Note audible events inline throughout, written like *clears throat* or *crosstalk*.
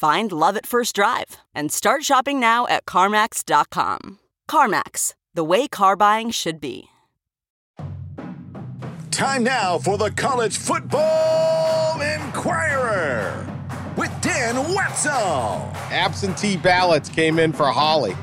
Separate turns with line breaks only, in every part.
Find love at first drive and start shopping now at CarMax.com. CarMax, the way car buying should be.
Time now for the College Football Inquirer with Dan Wetzel.
Absentee ballots came in for Holly.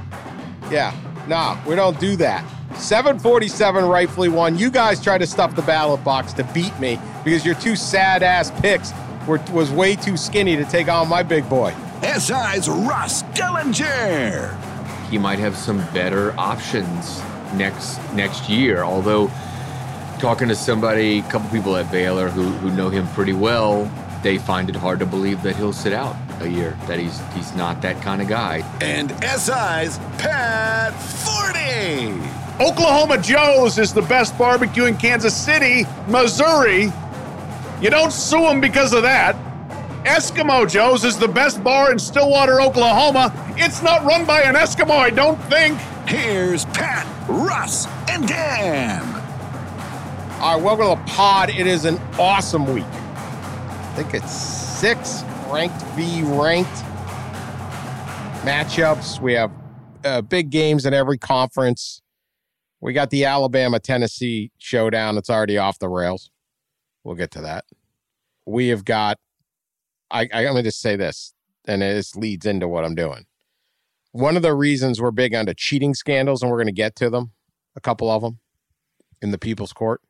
Yeah, nah, we don't do that. 747 rightfully won. You guys try to stuff the ballot box to beat me because your two sad ass picks were, was way too skinny to take on my big boy.
SI's Ross Dellinger.
He might have some better options next next year. Although talking to somebody, a couple people at Baylor who, who know him pretty well, they find it hard to believe that he'll sit out a year. That he's he's not that kind of guy.
And SI's Pat Forde.
Oklahoma Joe's is the best barbecue in Kansas City, Missouri. You don't sue them because of that. Eskimo Joe's is the best bar in Stillwater, Oklahoma. It's not run by an Eskimo, I don't think.
Here's Pat, Russ, and Dan.
All right, welcome to the pod. It is an awesome week. I think it's six ranked v ranked matchups. We have uh, big games in every conference. We got the Alabama Tennessee showdown. It's already off the rails. We'll get to that. We have got, I, I, I'm going to just say this, and this leads into what I'm doing. One of the reasons we're big onto cheating scandals, and we're going to get to them, a couple of them in the people's court,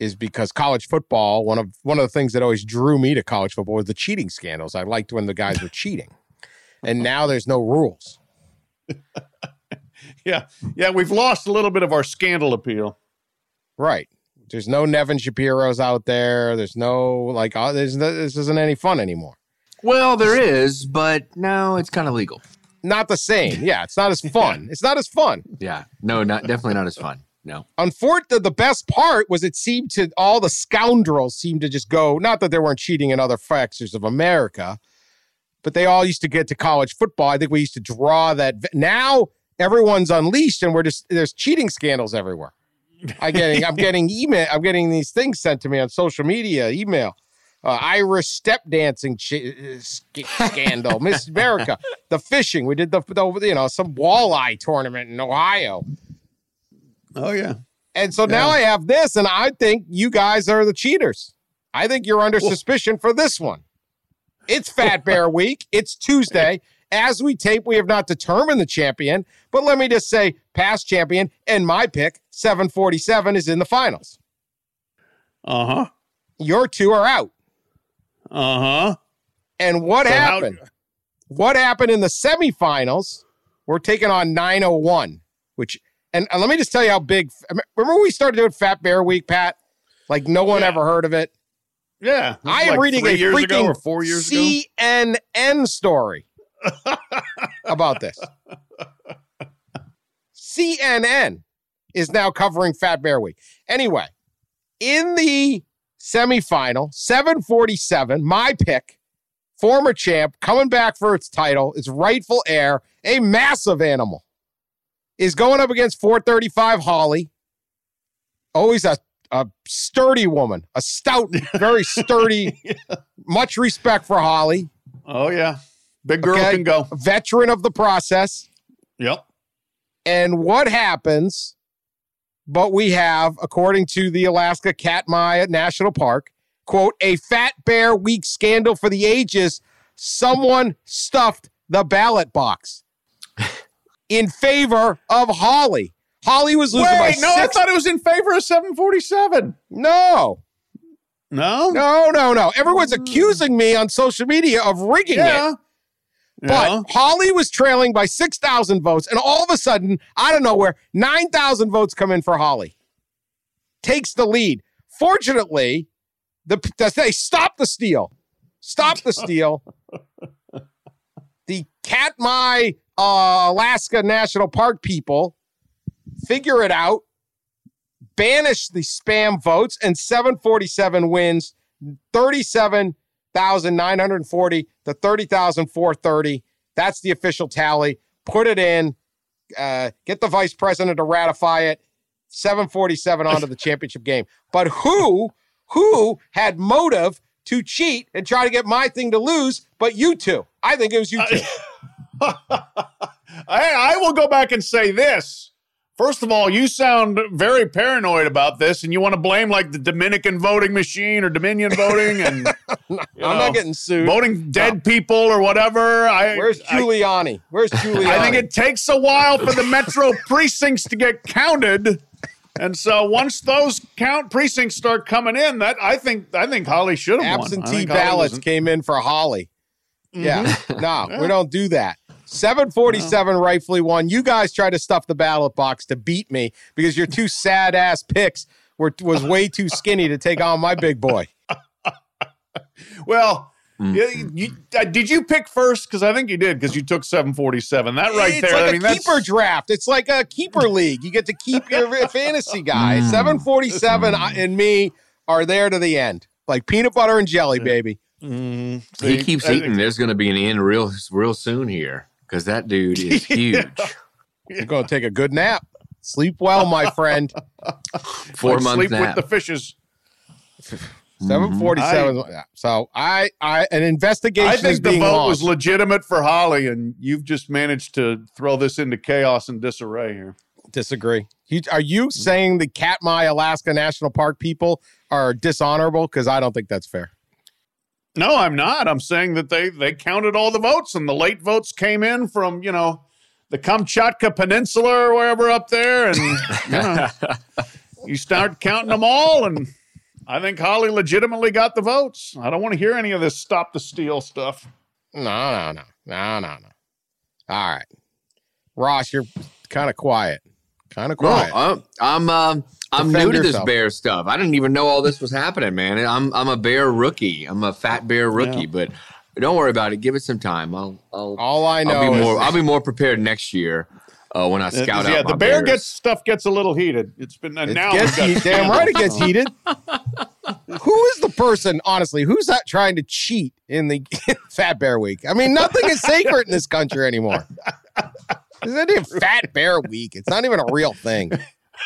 is because college football, one of one of the things that always drew me to college football was the cheating scandals. I liked when the guys were *laughs* cheating. And now there's no rules. *laughs*
Yeah, yeah, we've lost a little bit of our scandal appeal.
Right. There's no Nevin Shapiro's out there. There's no like oh, there's this isn't any fun anymore.
Well, there is, but no, it's kind of legal.
Not the same. Yeah, it's not as *laughs* fun. It's not as fun.
Yeah, no, not definitely not as fun. No.
Unfortunately, the best part was it seemed to all the scoundrels seemed to just go. Not that they weren't cheating in other factors of America, but they all used to get to college football. I think we used to draw that. Now everyone's unleashed, and we're just there's cheating scandals everywhere. I getting I'm getting email. I'm getting these things sent to me on social media, email. Uh, Irish step dancing ch- sc- scandal, Miss America, *laughs* the fishing. We did the, the you know some walleye tournament in Ohio.
Oh yeah.
And so now I have this, and I think you guys are the cheaters. I think you're under suspicion for this one. It's Fat Bear Week. It's Tuesday. As we tape, we have not determined the champion, but let me just say, past champion and my pick, 747, is in the finals.
Uh huh.
Your two are out.
Uh huh.
And what
So how-
happened? what happened in the semifinals? We're taking on 901, which, and, and let me just tell you how big. Remember we started doing Fat Bear Week, Pat? Like no one
Yeah.
ever heard of it.
Yeah.
I am
like
reading a freaking
ago or four years ago.
CNN story *laughs* about this. CNN is now covering Fat Bear Week. Anyway, in the semifinal, 747, my pick, former champ, coming back for its title, its rightful heir, a massive animal, is going up against 435 Holly. Always a, a sturdy woman, a stout, very sturdy, *laughs* much respect for Holly,
Oh yeah. Big girl
Okay.
can go.
veteran of the process.
Yep.
And what happens? But we have, according to the Alaska Katmai National Park, quote, a fat bear week scandal for the ages. Someone stuffed the ballot box. *laughs* in favor of Holly. Holly was losing by
Wait, no, I thought it was in favor of 747.
no,
No?
no, no, no. Everyone's mm. accusing me on social media of rigging
Yeah.
it. But Holly was trailing by 6,000 votes. And all of a sudden, out of nowhere, 9,000 votes come in for Holly. Takes the lead. Fortunately, the, they stop the steal. Stop the steal. the Katmai, uh, Alaska National Park people figure it out, banish the spam votes, and 747 wins 37,940 to 30,430. That's the official tally. Put it in, uh, get the vice president to ratify it. 747 onto the championship game. But who, who had motive to cheat and try to get my thing to lose, but you two? I think it was you two. *laughs*
I, I will go back and say this. First of all, you sound very paranoid about this, and you want to blame like the Dominican voting machine or Dominion *laughs* voting, and
I'm
know,
not getting sued.
voting dead people or whatever. I,
Where's
I-
Giuliani? Where's Giuliani? *laughs*
I think it takes a while for the metro *laughs* precincts to get counted. And so once those count precincts start coming in, that I think I think Holly should have won.
Absentee ballots came in for Holly. Yeah,
Mm-hmm.
no, we don't do that. 747 rightfully won. You guys tried to stuff the ballot box to beat me because your two sad ass picks were was way too skinny to take on my big boy. *laughs*
Well,
Mm.
you, you- uh, did you pick first? Because I think you did. Because you took seven forty seven. That right
it's
there.
like
I
a
mean, that's
keeper draft. It's like a keeper league. You get to keep your fantasy *laughs* guy.
Mm.
747 and me are there to the end, like peanut butter and jelly, baby.
Mm,
He keeps eating. There's going to be an end real, real soon here because that dude is *laughs* huge.
You're going to take a good nap. Sleep well, my friend. *laughs*
Four
like
months
sleep
nap.
with the fishes. *laughs*
Seven forty-seven. Mm-hmm. So I, I, an investigation
I
is
think the
being
vote was legitimate for Holly, and you've just managed to throw this into chaos and disarray here.
Disagree. You, are you mm. saying the Katmai Alaska National Park people are dishonorable? Because I don't think that's fair.
No, I'm not. I'm saying that they they counted all the votes, and the late votes came in from you know the Kamchatka Peninsula or wherever up there, and you know *laughs* you start counting them all, and I think Holly legitimately got the votes. I don't want to hear any of this stop the steal stuff.
No, no, no, no, no, no. All right, Ross, you're kind of quiet. Kind of quiet.
Well, I'm I'm uh, I'm
Defend
new to this bear stuff. I didn't even know all this was happening, man. I'm I'm a bear rookie. I'm a fat bear rookie,
Yeah.
but don't worry about it. Give it some time. I'll I'll
All I know
I'll be
is
more I'll be more prepared next year uh, when I scout
yeah,
out my
the bear
bears.
gets stuff gets a little heated. It's been and
it
now
gets
we've
heat- damn right it gets *laughs* heated. Who is the person, honestly, who's that trying to cheat in the *laughs* Fat Bear Week? I mean, nothing is sacred in this country anymore. It's not even *laughs* Fat Bear Week. It's not even a real thing.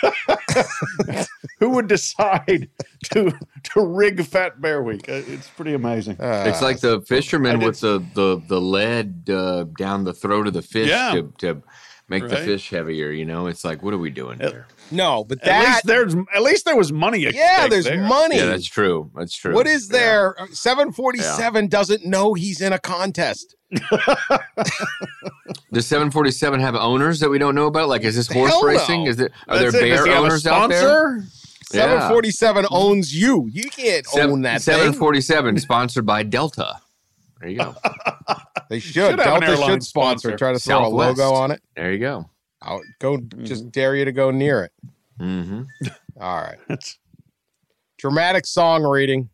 *laughs*
Who would decide to to rig Fat Bear Week? Uh, It's pretty amazing.
Uh,
It's like the
I
fisherman with the the the lead uh, down the throat of the fish
Yeah.
to to make the fish heavier. You know, it's like what are we doing here?
no, but
At
that
least there's at least there was money. At
yeah, there's
there.
money.
Yeah, that's true. That's true.
What is
Yeah.
there? Uh, 747 doesn't know he's in a contest. *laughs*
Does 747 have owners that we don't know about? Like, is this horse
Hell no.
racing? Is it? Are
That's
there
it.
Bear
he a
owners out there?
sponsor?
Yeah.
747 owns you. You can't
Seven-
own that thing.
747 sponsored by Delta. There you go. *laughs*
They should.
Should
Delta should sponsor.
sponsor.
Try to throw
Southwest.
a logo on it.
There you go.
I'll go. Just dare you to go near it.
hmm *laughs*
All right.
Uh
Dramatic song reading.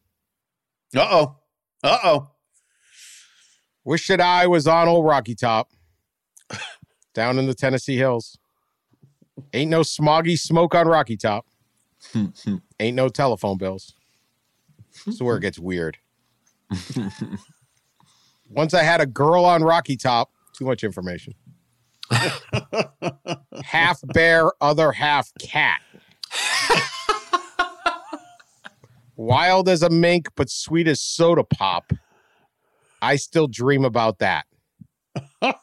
Uh oh. Uh oh.
Wish that I was on old Rocky Top, *laughs* down in the Tennessee hills. Ain't no smoggy smoke on Rocky Top. Ain't no telephone bills. This is where it gets weird. Once I had a girl on Rocky Top, too much information. *laughs* half bear, other half cat. Wild as a mink, but sweet as soda pop. I still dream about that. *laughs*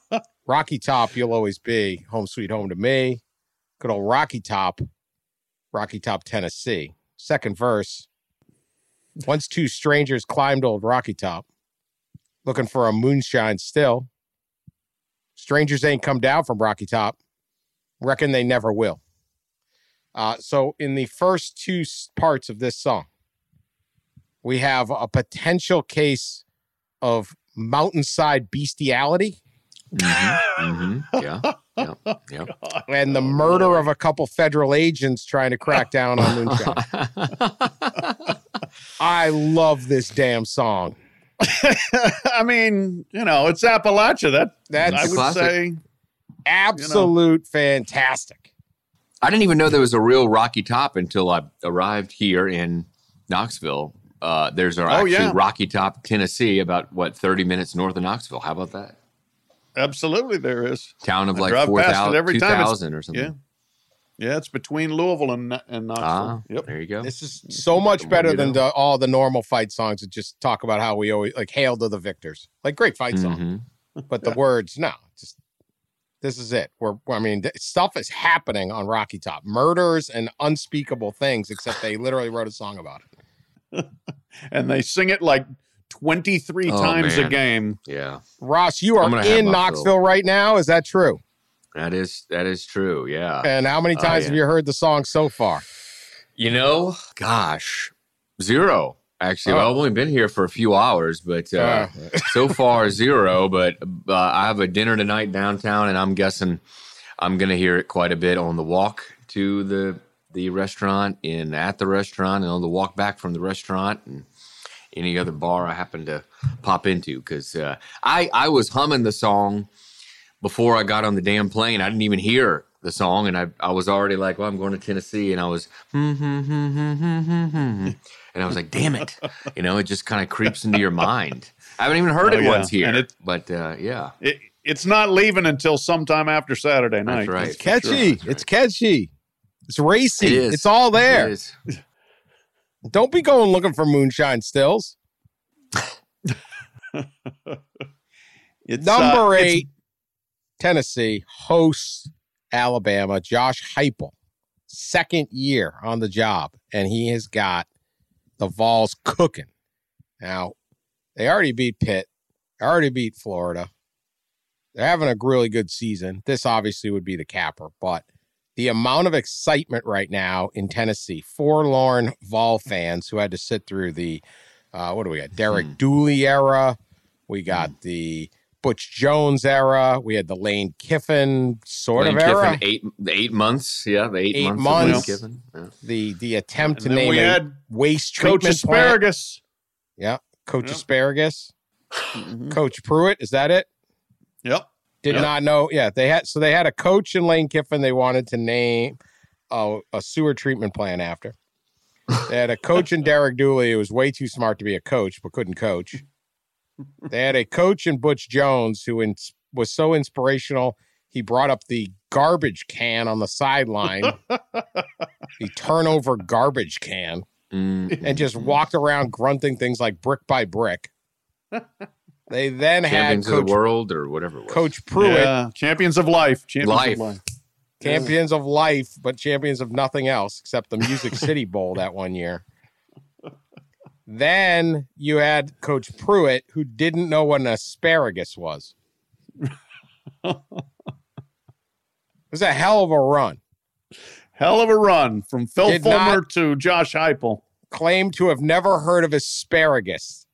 Rocky Top, you'll always be home sweet home to me. Good old Rocky Top, Rocky Top, Tennessee. Second verse. Once two strangers climbed old Rocky Top, looking for a moonshine still. Strangers ain't come down from Rocky Top. Reckon they never will. Uh, so, in the first two parts of this song, we have a potential case of mountainside bestiality
hmm Yeah. *laughs* Yeah. Yeah. *laughs*
and the murder of a couple federal agents trying to crack down on moonshine. *laughs* I love this damn song. *laughs*
I mean, you know, it's Appalachia. That
That's
I would
classic.
say.
absolute fantastic.
I didn't even know there was a real Rocky Top until I arrived here in Knoxville. Uh, there's our
Oh,
actually
yeah.
Rocky Top, Tennessee, about what 30 minutes north of Knoxville. How about that?
Absolutely, there is.
Town of
I
like
drive past
4,000
every time. It's-
2,000 or something.
Yeah, yeah, it's between Louisville and and Knoxville.
Ah,
yep.
there you go.
This is so much
The
better than the, all the normal fight songs that just talk about how we always like hail to the victors. Like great fight song,
Mhm.
but the words no. Just this is it. We're I mean th- stuff is happening on Rocky Top, murders and unspeakable things. Except they literally wrote a song about it. *laughs*
And they sing it like twenty three
Oh,
times a game.
Yeah,
Ross, you are in
my
Knoxville right now. Is that true?
That is that is true. Yeah.
And how many
Oh,
times have
yeah.
you heard the song so far?
You know, gosh, zero. Actually, well,
Oh.
I've only been here for a few hours, but uh, so far *laughs* zero. But uh, I have a dinner tonight downtown, and I'm guessing I'm going to hear it quite a bit on the walk to the the restaurant, and at the restaurant, and on the walk back from the restaurant, and any other bar I happen to pop into. Because uh, I I was humming the song before I got on the damn plane. I didn't even hear the song, and I I was already like, well, I'm going to Tennessee, and I was. hmm, hmm, hmm, hmm, hmm, hmm, hmm. *laughs* And I was like, damn it. You know, it just kind of creeps into your mind. I haven't even heard
Oh,
it
yeah.
once here.
And it-
but uh, yeah,
It, it's not leaving until sometime after Saturday night.
that's right.
It's catchy.
That's right.
It's catchy. It's racy.
It is.
It's all there.
It is. *laughs*
Don't be going looking for moonshine stills. *laughs*
It's, uh,
Number
it's-
eight, Tennessee hosts Alabama. Josh Heupel, second year on the job, and he has got the Vols cooking. Now, they already beat Pitt, they already beat Florida. They're having a really good season. This obviously would be the capper, but the amount of excitement right now in Tennessee, forlorn Vol fans who had to sit through the, uh, what do we got? Derek
Hmm.
Dooley era. We got the Butch Jones era. We had the Lane Kiffin sort
Lane
of era.
Eight eight months. Yeah, the eight,
Eight
months.
months.
Of Lane Kiffin. Yeah.
The the attempt to
and then
name
we had
waste
Coach
treatment plant.
Asparagus.
Yeah, Coach
Yeah.
Asparagus,
Mhm.
Coach Pruitt. Is that it?
Yep.
Did
Yep.
not know. Yeah, they had so they had a coach in Lane Kiffin. They wanted to name a, a sewer treatment plant after. They had a coach in *laughs* Derek Dooley who was way too smart to be a coach but couldn't coach. They had a coach in Butch Jones who in, was so inspirational he brought up the garbage can on the sideline, *laughs* the turnover garbage can,
Mm,
and just walked around grunting things like brick by brick. *laughs* They then had
champions of the world or whatever. It was.
Coach Pruitt
Yeah. Champions of life. Champions
Life.
of life.
champions of life, but champions of nothing else except the Music *laughs* City Bowl that one year. Then you had Coach Pruitt, who didn't know what an asparagus was. *laughs* it was a hell of a run.
Hell of a run from Phil
Did
Fulmer to Josh Heupel.
Claimed to have never heard of asparagus.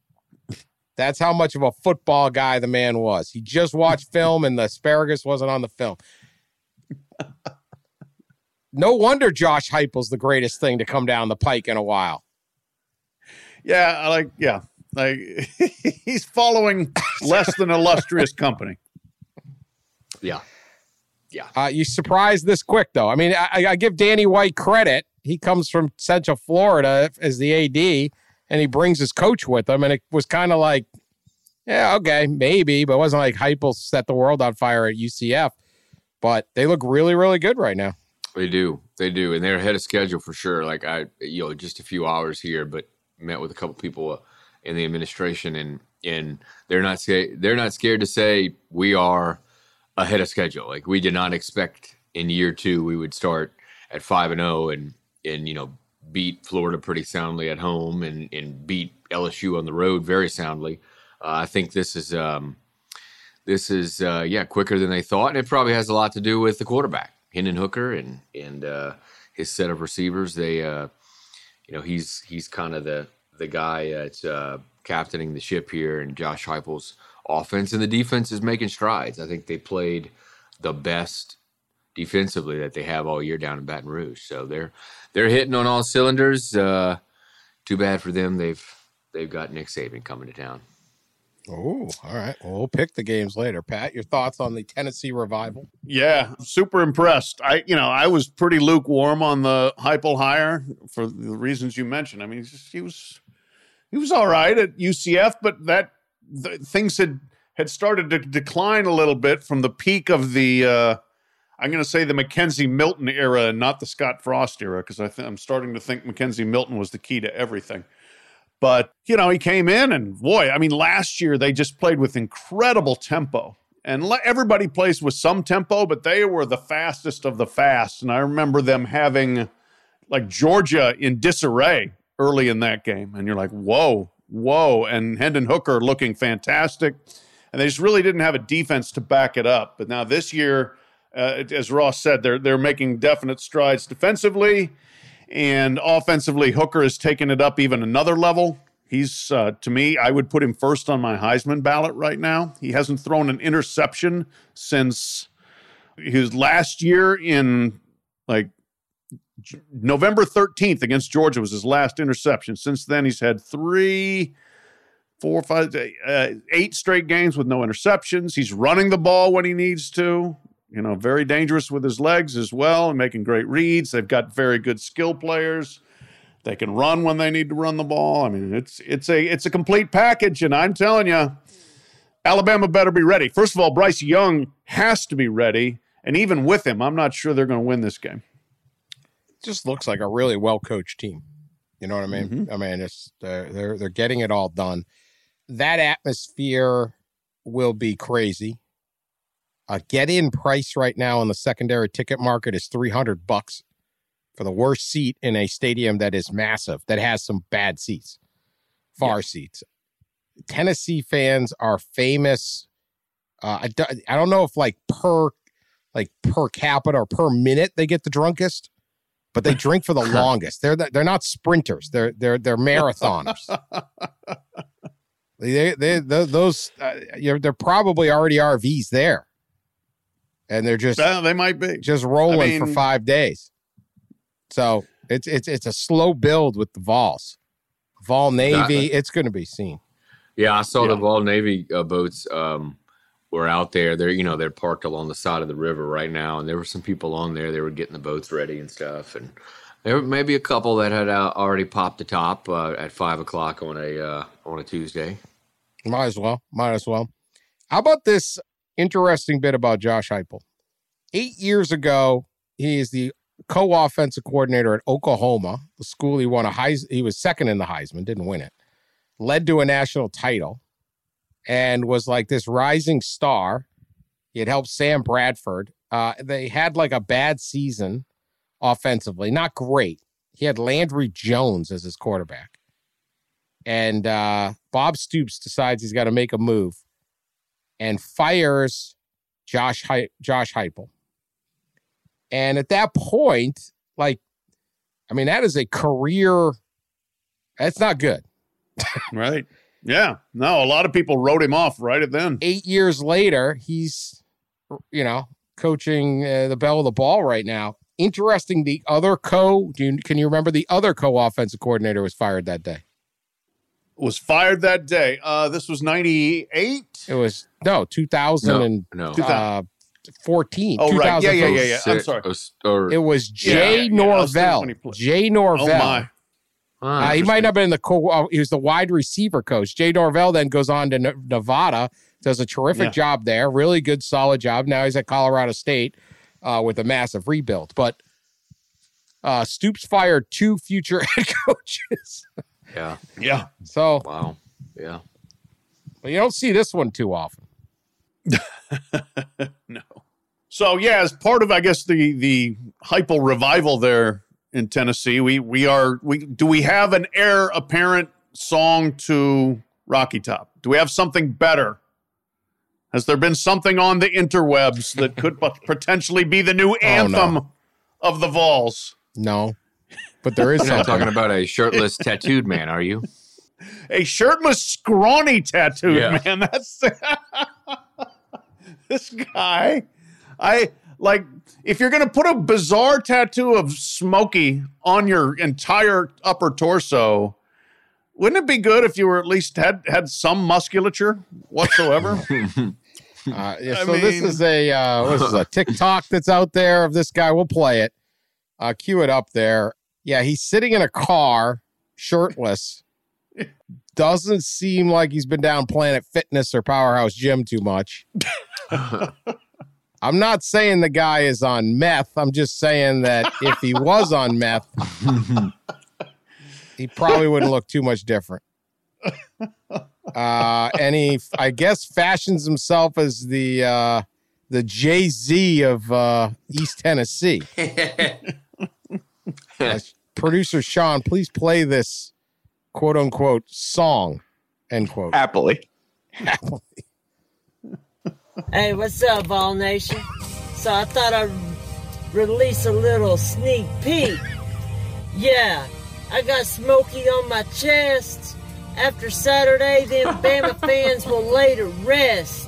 That's how much of a football guy the man was. He just watched *laughs* film and the asparagus wasn't on the film. No wonder Josh Heupel's the greatest thing to come down the pike in a while.
Yeah, I like yeah, like *laughs* he's following *laughs* less than illustrious company.
Yeah. Yeah.
Uh, you surprised this quick, though. I mean, I, I give Danny White credit. He comes from Central Florida as the AD, and he brings his coach with him. And it was kind of like, yeah, okay, maybe, but it wasn't like Heupel set the world on fire at UCF. But they look really, really good right now.
They do. They do. And they're ahead of schedule for sure. Like I, you know, just a few hours here, but met with a couple people uh, in the administration and, and they're not scared. They're not scared to say we are ahead of schedule. Like we did not expect in year two, we would start at five and oh and, and, you know, beat Florida pretty soundly at home and, and beat LSU on the road very soundly. Uh, I think this is, um, this is uh, yeah quicker than they thought, and it probably has a lot to do with the quarterback, Hendon Hooker, and and uh, his set of receivers. They, uh, you know, he's he's kind of the the guy that's uh, captaining the ship here, and Josh Heupel's offense and the defense is making strides. I think they played the best defensively that they have all year down in Baton Rouge. So they're they're hitting on all cylinders. Uh, too bad for them. They've they've got Nick Saban coming to town.
Oh, all right. Well, we'll pick the games later. Pat, your thoughts on the Tennessee revival?
Yeah, super impressed. I, you know, I was pretty lukewarm on the Heupel hire for the reasons you mentioned. I mean, he was he was all right at UCF, but that the, things had had started to decline a little bit from the peak of the. Uh, I'm going to say the McKenzie Milton era and not the Scott Frost era because th- I'm starting to think McKenzie Milton was the key to everything. But, you know, he came in and boy, I mean, last year they just played with incredible tempo. And everybody plays with some tempo, but they were the fastest of the fast. And I remember them having like Georgia in disarray early in that game. And you're like, whoa, whoa. And Hendon Hooker looking fantastic. And they just really didn't have a defense to back it up. But now this year, uh, as Ross said, they're they're making definite strides defensively. And offensively, Hooker has taken it up even another level. He's, uh, to me, I would put him first on my Heisman ballot right now. He hasn't thrown an interception since his last year in like November 13th against Georgia was his last interception. Since then, he's had three, four, five, uh, eight straight games with no interceptions. He's running the ball when he needs to you know, very dangerous with his legs as well and making great reads. They've got very good skill players. They can run when they need to run the ball. I mean, it's it's a it's a complete package, and I'm telling you, Alabama better be ready. First of all, Bryce Young has to be ready, and even with him, I'm not sure they're going to win this game.
It just looks like a really well coached team. You know what I mean? Mm-hmm. I mean, it's they're, they're they're getting it all done. That atmosphere will be crazy. A get in price right now in the secondary ticket market is 300 bucks for the worst seat in a stadium that is massive, that has some bad seats, far yeah. seats. Tennessee fans are famous. Uh, I, do, I don't know if like per like per capita or per minute they get the drunkest, but they drink for the *laughs* longest. They're the, they're not sprinters. They're they're they're marathoners. *laughs* they, they, they those uh, they're probably already RVs there and they're just
yeah, they might be
just rolling I mean, for five days. So it's it's it's a slow build with the Vols, Vol Navy. It's going to be seen.
Yeah, I saw yeah. the Vol Navy uh, boats um, were out there. They're you know they're parked along the side of the river right now, and there were some people on there. They were getting the boats ready and stuff, and there may be a couple that had uh, already popped the top uh, at five o'clock on a uh, on a Tuesday.
Might as well. Might as well. How about this interesting bit about Josh Heupel. Eight years ago, he is the co-offensive coordinator at Oklahoma, the school he won a Heis. He was second in the Heisman, didn't win it. Led to a national title, and was like this rising star. He had helped Sam Bradford. Uh, they had like a bad season offensively, not great. He had Landry Jones as his quarterback, and uh, Bob Stoops decides he's got to make a move and fires Josh He- Josh Heupel. And at that point, like, I mean, that is a career. That's not good. *laughs*
right. Yeah. No, a lot of people wrote him off right at then.
Eight years later, he's, you know, coaching uh, the bell of the ball right now. Interesting. The other co, do you, can you remember the other co offensive coordinator was fired that day?
was fired that day. Uh, this was 98?
It was, no, 2000
no, no.
Uh, 14.
Oh, right. Yeah, yeah, yeah, yeah. I'm sorry.
it was Jay yeah, Norvell. Yeah, Jay Norvell. Oh, my. Uh, he might not have been the co- uh, he was the wide receiver coach. Jay Norvell then goes on to Nevada, does a terrific yeah. job there, really good, solid job. Now he's at Colorado State uh, with a massive rebuild. But uh, Stoops fired two future *laughs* head coaches.
Yeah.
Yeah.
So
wow. Yeah.
But you don't see this one too often. *laughs*
no. So yeah, as part of I guess the the Heupel revival there in Tennessee, we we are we do we have an heir apparent song to Rocky Top? Do we have something better? Has there been something on the interwebs that could *laughs* potentially be the new oh, anthem of the Vols?
No, but there is
You're not talking about a shirtless tattooed man, are you?
A shirtless, scrawny tattooed
Yeah.
man. That's *laughs* *laughs* this guy. I like if you're gonna put a bizarre tattoo of Smokey on your entire upper torso. Wouldn't it be good if you were at least had had some musculature whatsoever? *laughs*
Uh, yeah, so this is a uh, what is this, a *laughs* TikTok that's out there of this guy. We'll play it. Uh, cue it up there. Yeah, he's sitting in a car, shirtless. Doesn't seem like he's been down Planet Fitness or Powerhouse Gym too much. I'm not saying the guy is on meth. I'm just saying that if he was on meth, he probably wouldn't look too much different. Uh, and he, I guess, fashions himself as the uh, the Jay Z of uh, East Tennessee. *laughs* Uh, producer Sean, please play this quote unquote song. End quote.
Happily.
Hey, what's up, All Nation? So I thought I'd release a little sneak peek. Yeah, I got Smokey on my chest. After Saturday, then Bama *laughs* fans will lay to rest.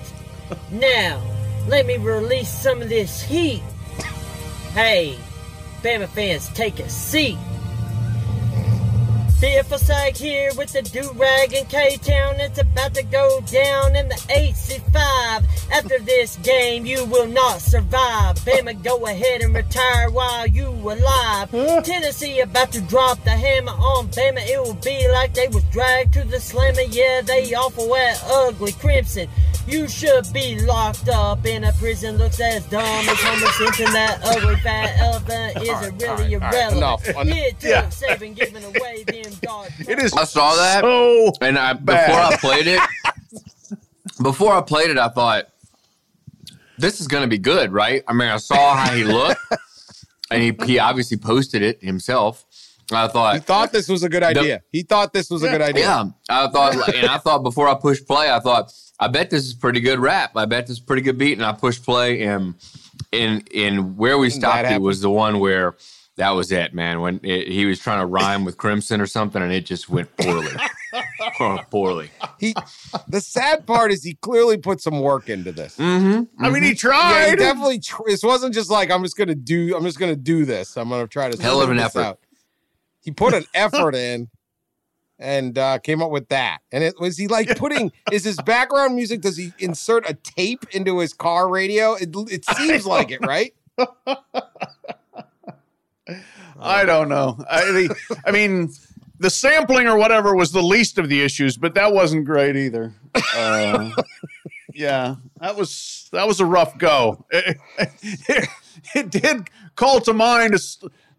Now, let me release some of this heat. Hey, Bama fans, take a seat. Fearful sag here with the do-rag in K-Town. It's about to go down in the HC5. After this game, you will not survive. Bama, go ahead and retire while you alive. Tennessee about to drop the hammer on Bama. It will be like they was dragged to the slammer. Yeah, they awful at ugly crimson. You should be locked up in a prison. Looks as dumb as Homer Simpson. That ugly fat elephant isn't really
all right,
irrelevant.
enough, enough.
It took
Yeah.
seven giving away them dog.
It is
I saw that.
so
And I
Bad.
before I played it, before I played it, I thought this is going to be good, right? I mean, I saw how he looked, and he he obviously posted it himself. I thought,
He thought this was a good idea. He thought this was a good idea.
yeah, I thought, and I thought before I pushed play, I thought, I bet this is pretty good rap. I bet this is pretty good beat, and I pushed play, and in in where we stopped it was the one where. That was it, man. When it, he was trying to rhyme with Crimson or something, and it just went poorly. *laughs* Oh, poorly.
He, the sad part is he clearly put some work into this.
Mm-hmm.
I mean, he
Yeah,
tried.
he definitely. Tr- this wasn't just like I'm just gonna do. I'm just gonna do this. I'm gonna try to
Hell of an effort.
out. He put an *laughs* effort in, and uh, came up with that. And it was he like putting is his background music? Does he insert a tape into his car radio? It, it *laughs* seems like it, right?
I don't know. I, the, I mean, the sampling or whatever was the least of the issues, but that wasn't great either. Uh, *laughs* yeah, that was that was a rough go. It, it did call to mind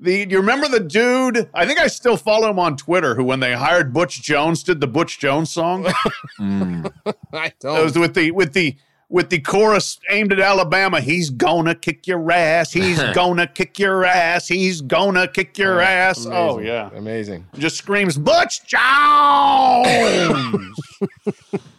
the. You remember the dude? I think I still follow him on Twitter. Who, when they hired Butch Jones, did the Butch Jones song? *laughs*
Mm.
I don't.
It was with the with the with the chorus aimed at Alabama. He's gonna kick your ass. He's *laughs* gonna kick your ass. He's gonna kick your ass. Oh yeah,
amazing.
just screams Butch Jones. *laughs*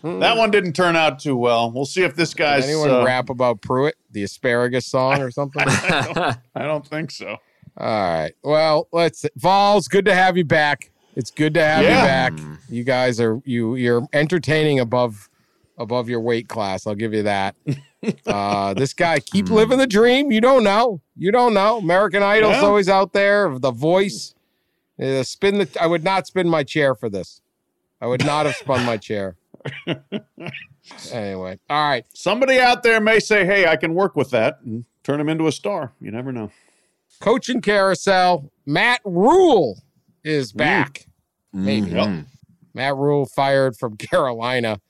that one didn't turn out too well. We'll see if this
Did
guy's.
anyone
uh,
rap about Pruitt, the asparagus song, or something? *laughs*
I don't think so.
All right. Well, let's Vols, good to have you back. It's good to have
Yeah.
you back. You guys are you you're entertaining above above your weight class. I'll give you that. *laughs* Uh this guy keep living the dream. You don't know. You don't know. American Idol's
Yeah.
always out there. The voice. Uh, spin the I would not spin my chair for this. I would not have spun my chair. *laughs* Anyway. All right.
Somebody out there may say, "Hey, I can work with that and turn him into a star." You never know.
Coaching carousel. Matt Rhule is back. Maybe.
Mhm.
Matt Rhule fired from *laughs* Carolina.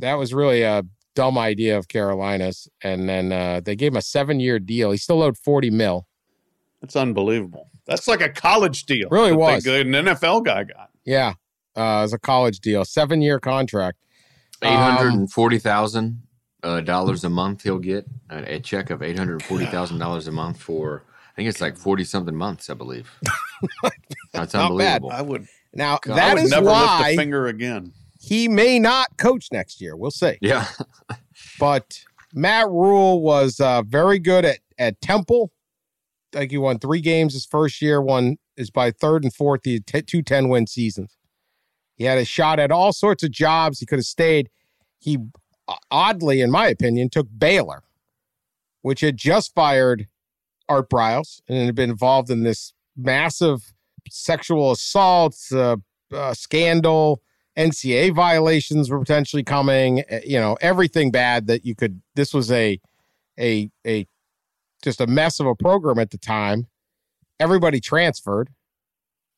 That was really a dumb idea of Carolina's. And then uh, they gave him a seven year deal. He still owed 40 mil.
That's unbelievable. That's like a college deal.
Really
that they-
was.
an NFL guy got.
Yeah. Uh, as a college deal, seven year contract.
Eight hundred and forty thousand uh, dollars a month he'll get a, a check of eight hundred forty thousand dollars a month for I think it's like forty something months I believe. *laughs* That's
Not bad.
unbelievable.
I would.
Now,
God,
I would
is
never lift
why
a finger again.
He may not coach next year. We'll see.
Yeah, *laughs*
But Matt Rhule was uh, very good at at Temple. Like he won three games his first year. One is by third and fourth. He had t- two 10 win seasons. He had a shot at all sorts of jobs. He could have stayed. He oddly, in my opinion, took Baylor, which had just fired Art Briles and had been involved in this massive sexual assault uh, uh, scandal. NCAA violations were potentially coming. uh, You know, everything bad that you could. This was a, a, a, just a mess of a program at the time. Everybody transferred.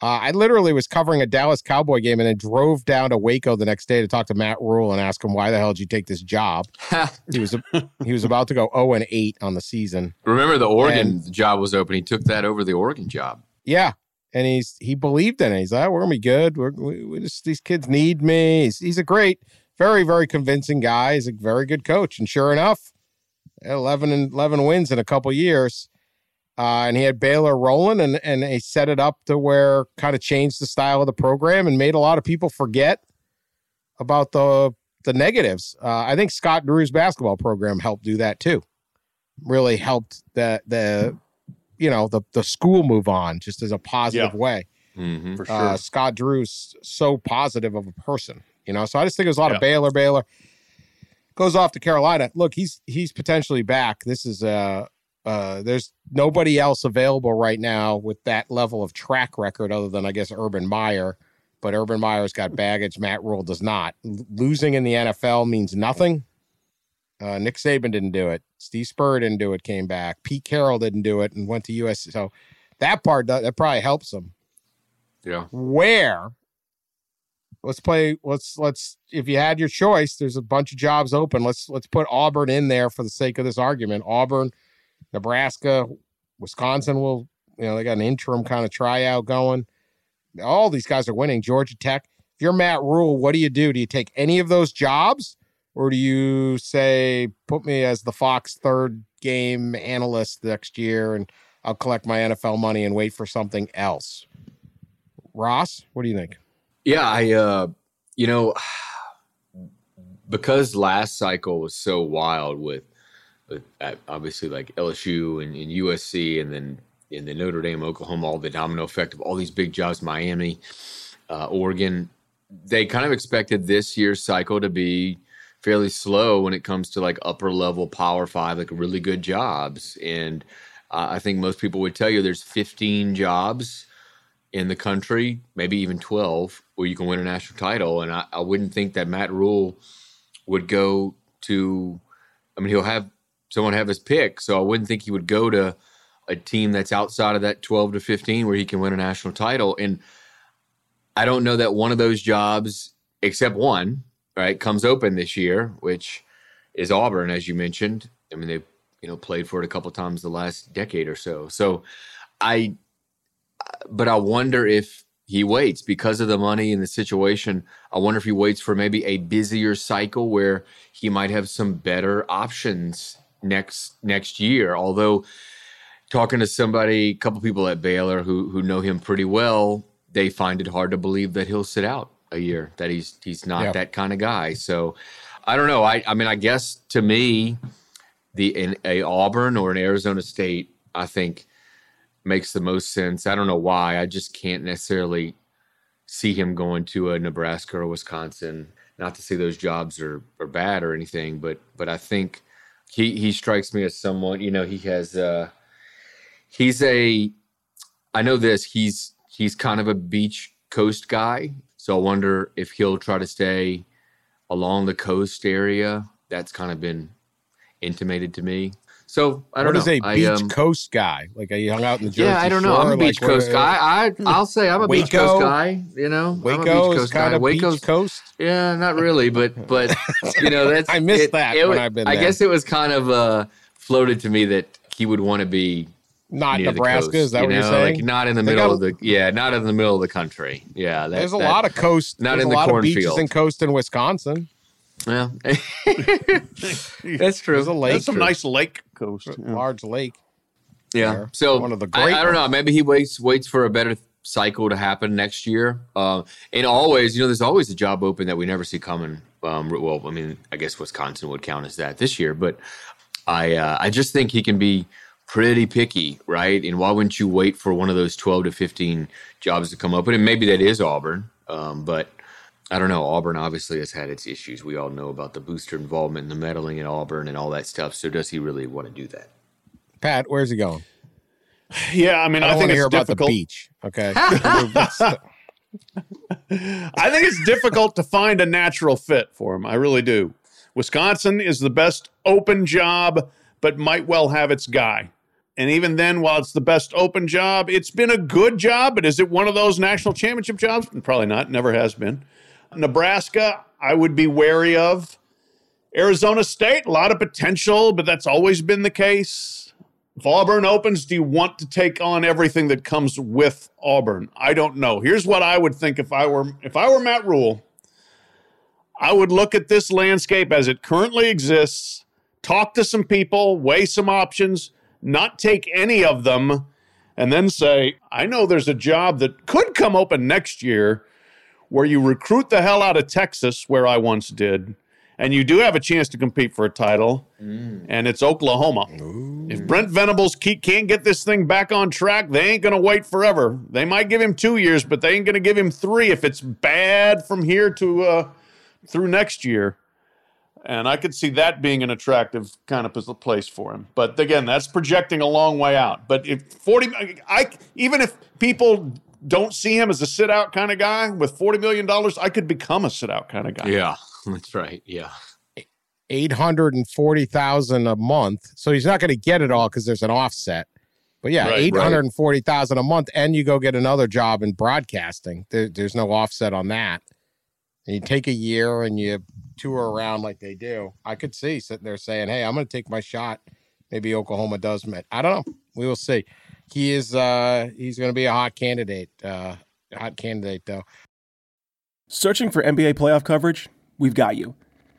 Uh, I literally was covering a Dallas Cowboy game and then drove down to Waco the next day to talk to Matt Rhule and ask him why the hell did you take this job? *laughs* he was *laughs* he was about to go zero and eight on the season.
Remember the Oregon
And-
job was open. He took that over the Oregon job.
Yeah, and he's he believed in it. He's like, we're gonna be good. We're, we, we just these kids need me. He's he's a great, very very convincing guy. He's a very good coach, and sure enough, eleven and eleven wins in a couple years. Uh, and he had Baylor rolling, and and he set it up to where kind of changed the style of the program and made a lot of people forget about the the negatives. Uh, I think Scott Drew's basketball program helped do that too. Really helped the the you know the the school move on just as a positive
Yeah.
way.
Mm-hmm.
For sure.
Uh, Scott Drew's so positive of a person, you know. So I just think there's a lot
Yeah.
of Baylor. Baylor goes off to Carolina. Look, he's he's potentially back. This is uh uh there's nobody else available right now with that level of track record other than I guess Urban Meyer. But Urban Meyer's got baggage. Matt Rhule does not. L- losing in the NFL means nothing. Uh, Nick Saban didn't do it. Steve Spurrier didn't do it. Came back. Pete Carroll didn't do it and went to US. So that part that probably helps him
Yeah.
where let's play let's let's if you had your choice there's a bunch of jobs open let's let's put auburn in there for the sake of this argument auburn nebraska wisconsin will you know they got an interim kind of tryout going all these guys are winning georgia tech if you're matt rhule what do you do do you take any of those jobs or do you say put me as the fox third game analyst next year and i'll collect my nfl money and wait for something else Ross, what do you think?
Yeah, I uh you know because last cycle was so wild with, with uh, obviously like LSU and, and USC and then in the Notre Dame, Oklahoma, all the domino effect of all these big jobs, Miami, uh, Oregon, they kind of expected this year's cycle to be fairly slow when it comes to like upper level power five, like really good jobs. And uh, I think most people would tell you there's 15 jobs in the country, maybe even 12, where you can win a national title. And I, I wouldn't think that Matt Rhule would go to, I mean, he'll have someone have his pick. So I wouldn't think he would go to a team that's outside of that 12 to 15 where he can win a national title. And I don't know that one of those jobs, except one, right, comes open this year, which is Auburn, as you mentioned. I mean, they've, you know, played for it a couple times the last decade or so. So I, but I wonder if he waits because of the money and the situation. I wonder if he waits for maybe a busier cycle where he might have some better options next next year. Although talking to somebody, a couple people at Baylor who who know him pretty well, they find it hard to believe that he'll sit out a year. That he's he's not
Yeah.
that kind of guy. So I don't know. I I mean, I guess to me, the in a Auburn or an Arizona State, I think makes the most sense. I don't know why. I just can't necessarily see him going to a Nebraska or Wisconsin. Not to say those jobs are, are bad or anything, but but I think he he strikes me as someone, you know, he has uh he's a I know this, he's he's kind of a beach coast guy. So I wonder if he'll try to stay along the coast area. That's kind of been intimated to me. So I don't know.
What is a
I,
beach
um,
coast guy? Like, are you hung out in the Jersey
yeah, I don't know.
Shore?
I'm a
Like,
beach coast
what-
guy. I I'll say I'm a beach coast guy. You know, I'm a
Waco
beach coast
kind
guy.
of
Waco's
beach coast.
yeah, not really, but but you know *laughs* that's
I missed that when
wa-
I've been there.
I
there.
guess it was kind of uh, floated to me that he would want to be
Not
near
Nebraska.
coast,
is that
you
what you're saying?
Like not in the
They
middle
got-
of the yeah, not in the middle of the country. Yeah, that,
there's a
that-
lot of coast.
not in
a
the
lot of beaches
cornfield.
and coast in Wisconsin.
Yeah, *laughs* that's true.
There's a lake.
That's some nice lake coast. yeah.
large lake.
Yeah.
there.
So
One of the
I,
great
I don't know. Maybe he waits waits for a better cycle to happen next year. Uh, and always, you know, there's always a job open that we never see coming Um, well, I mean, I guess Wisconsin would count as that this year, but I uh, I just think he can be pretty picky, right? And why wouldn't you wait for one of those 12 to 15 jobs to come open? And maybe that is Auburn, um, but I don't know. Auburn obviously has had its issues. We all know about the booster involvement and the meddling in Auburn and all that stuff. So does he really want to do that?
Pat, where's he going? *sighs*
Yeah, I mean,
I,
I,
don't
think
want to
it's
hear about the beach. Okay. *laughs* *laughs*
I think it's difficult to find a natural fit for him. I really do. Wisconsin is the best open job, but might well have its guy. And even then, while it's the best open job, it's been a good job. But is it one of those national championship jobs? Probably not. Never has been. Nebraska, I would be wary of. Arizona State, a lot of potential, but that's always been the case. If Auburn opens, do you want to take on everything that comes with Auburn? I don't know. Here's what I would think if I were if I were Matt Rhule. I would look at this landscape as it currently exists, talk to some people, weigh some options, not take any of them, and then say, I know there's a job that could come open next year where you recruit the hell out of Texas, where I once did, and you do have a chance to compete for a title, and it's Oklahoma. If Brent Venables can't get this thing back on track, they ain't going to wait forever. They might give him two years, but they ain't going to give him three if it's bad from here to uh, through next year. And I could see that being an attractive kind of place for him. But again, that's projecting a long way out. But if 40, I even if people don't see him as a sit out kind of guy with $40 million, I could become a sit out kind of guy.
Yeah, that's right. Yeah.
Eight hundred and forty thousand a month. So he's not going to get it all because there's an offset. But yeah,
Right, right.
eight hundred and forty thousand a month, and you go get another job in broadcasting. There, there's no offset on that. And you take a year and you tour around like they do. I could see sitting there saying, "Hey, I'm going to take my shot." Maybe Oklahoma does met. I don't know. We will see. He is. uh He's going to be a hot candidate. Uh Hot candidate though.
Searching for NBA playoff coverage? We've got you.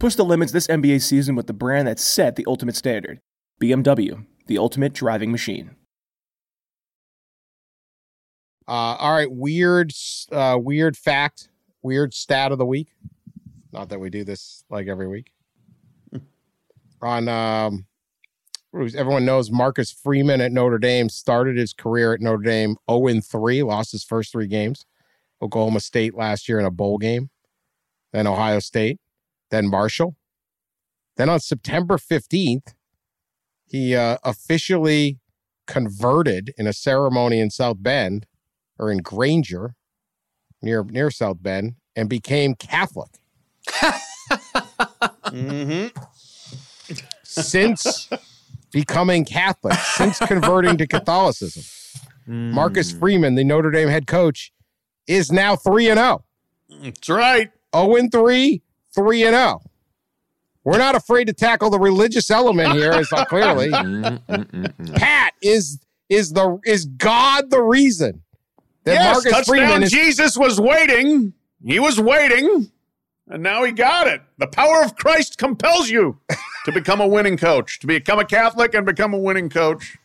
Push the limits this NBA season with the brand that set the ultimate standard BMW, the ultimate driving machine.
Uh, all right, weird, uh, weird fact, weird stat of the week. Not that we do this like every week. *laughs* On um, everyone knows Marcus Freeman at Notre Dame started his career at Notre Dame 0 3, lost his first three games. Oklahoma State last year in a bowl game, then Ohio State, then Marshall. Then on September 15th, he uh, officially converted in a ceremony in South Bend or in Granger near near South Bend and became Catholic. *laughs*
Mm-hmm.
Since becoming Catholic, since converting to Catholicism, Marcus Freeman, the Notre Dame head coach, is now 3 and oh. 0.
That's right.
0 and 3, 3 and 0. We're not afraid to tackle the religious element here, as *laughs* clearly.
Mm, mm, mm,
Pat is is the is God the reason that
yes,
Marcus
touchdown
Freeman is
Jesus was waiting. He was waiting, and now he got it. The power of Christ compels you to become a winning coach, to become a Catholic and become a winning coach.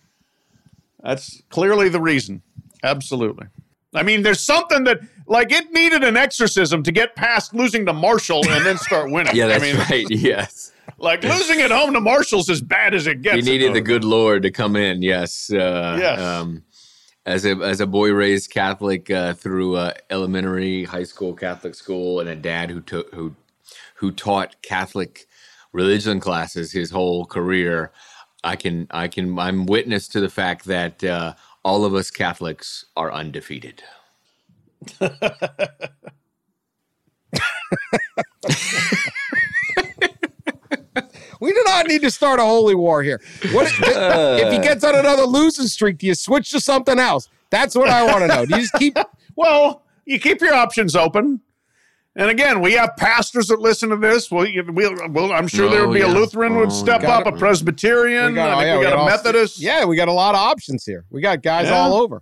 That's clearly the reason. Absolutely. I mean, there's something that, like, it needed an exorcism to get past losing to Marshall and then start *laughs* winning.
Yeah, that's
I mean,
right. *laughs* Yes.
like losing at home to Marshall's as bad as it gets.
He needed the good Lord to come in. Yes. Uh,
Yes.
Um, as a as a boy raised Catholic uh, through uh, elementary, high school Catholic school, and a dad who took who who taught Catholic religion classes his whole career, I can I can I'm witness to the fact that uh, all of us Catholics are undefeated. *laughs*
We do not need to start a holy war here. What if he gets on another losing streak? Do you switch to something else? That's what I want to know. Do you just keep? *laughs*
Well, you keep your options open. And again, we have pastors that listen to this. Well, you- we'll, well I'm sure there
Oh,
would be a oh,
yeah.
Lutheran would
Oh,
step up,
it.
a Presbyterian.
got-
I think
yeah,
we got a
all-
Methodist.
Yeah, we got a lot of options here. We got guys
Yeah.
all over.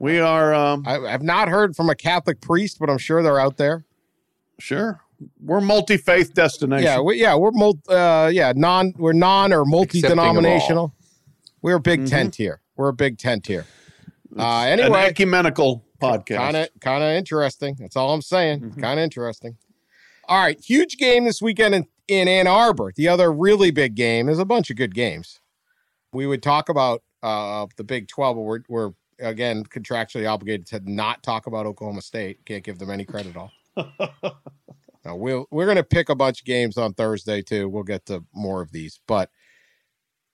We are um,
I, I've not heard from a Catholic priest, but I'm sure they're out there.
sure we're multi faith destination.
Yeah, we, yeah, we're multi, uh, yeah, non, we're non or multi denominational. We're a Big Tent here. We're a Big Tent here. Uh,
an
anyway,
ecumenical podcast.
kind of, kind of interesting. That's all I'm saying. Kind of interesting. All right, huge game this weekend in, in Ann Arbor. The other really big game. is a bunch of good games. We would talk about uh, the Big 12, but we're, we're again contractually obligated to not talk about Oklahoma State. Can't give them any credit at all. *laughs* No, we'll we're gonna pick a bunch of games on Thursday too. We'll get to more of these, but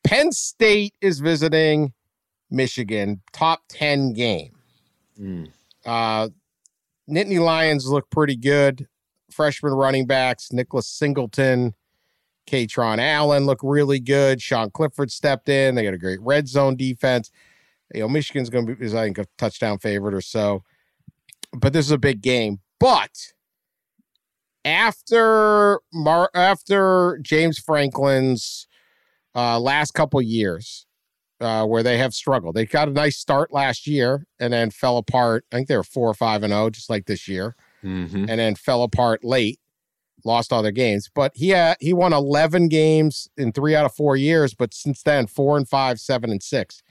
Penn State is visiting Michigan, top ten game.
Mm.
Uh, Nittany Lions look pretty good. Freshman running backs Nicholas Singleton, Kaytron Allen look really good. Sean Clifford stepped in. They got a great red zone defense. You know, Michigan's going to be, is I think, a touchdown favorite or so. But this is a big game. But after Mar- after James Franklin's uh, last couple years, uh, where they have struggled, they got a nice start last year and then fell apart. I think they were four or five and zero, just like this year,
hmm
and then fell apart late. Lost all their games, but he had, he won eleven games in three out of four years. But since then, four and five, seven and six.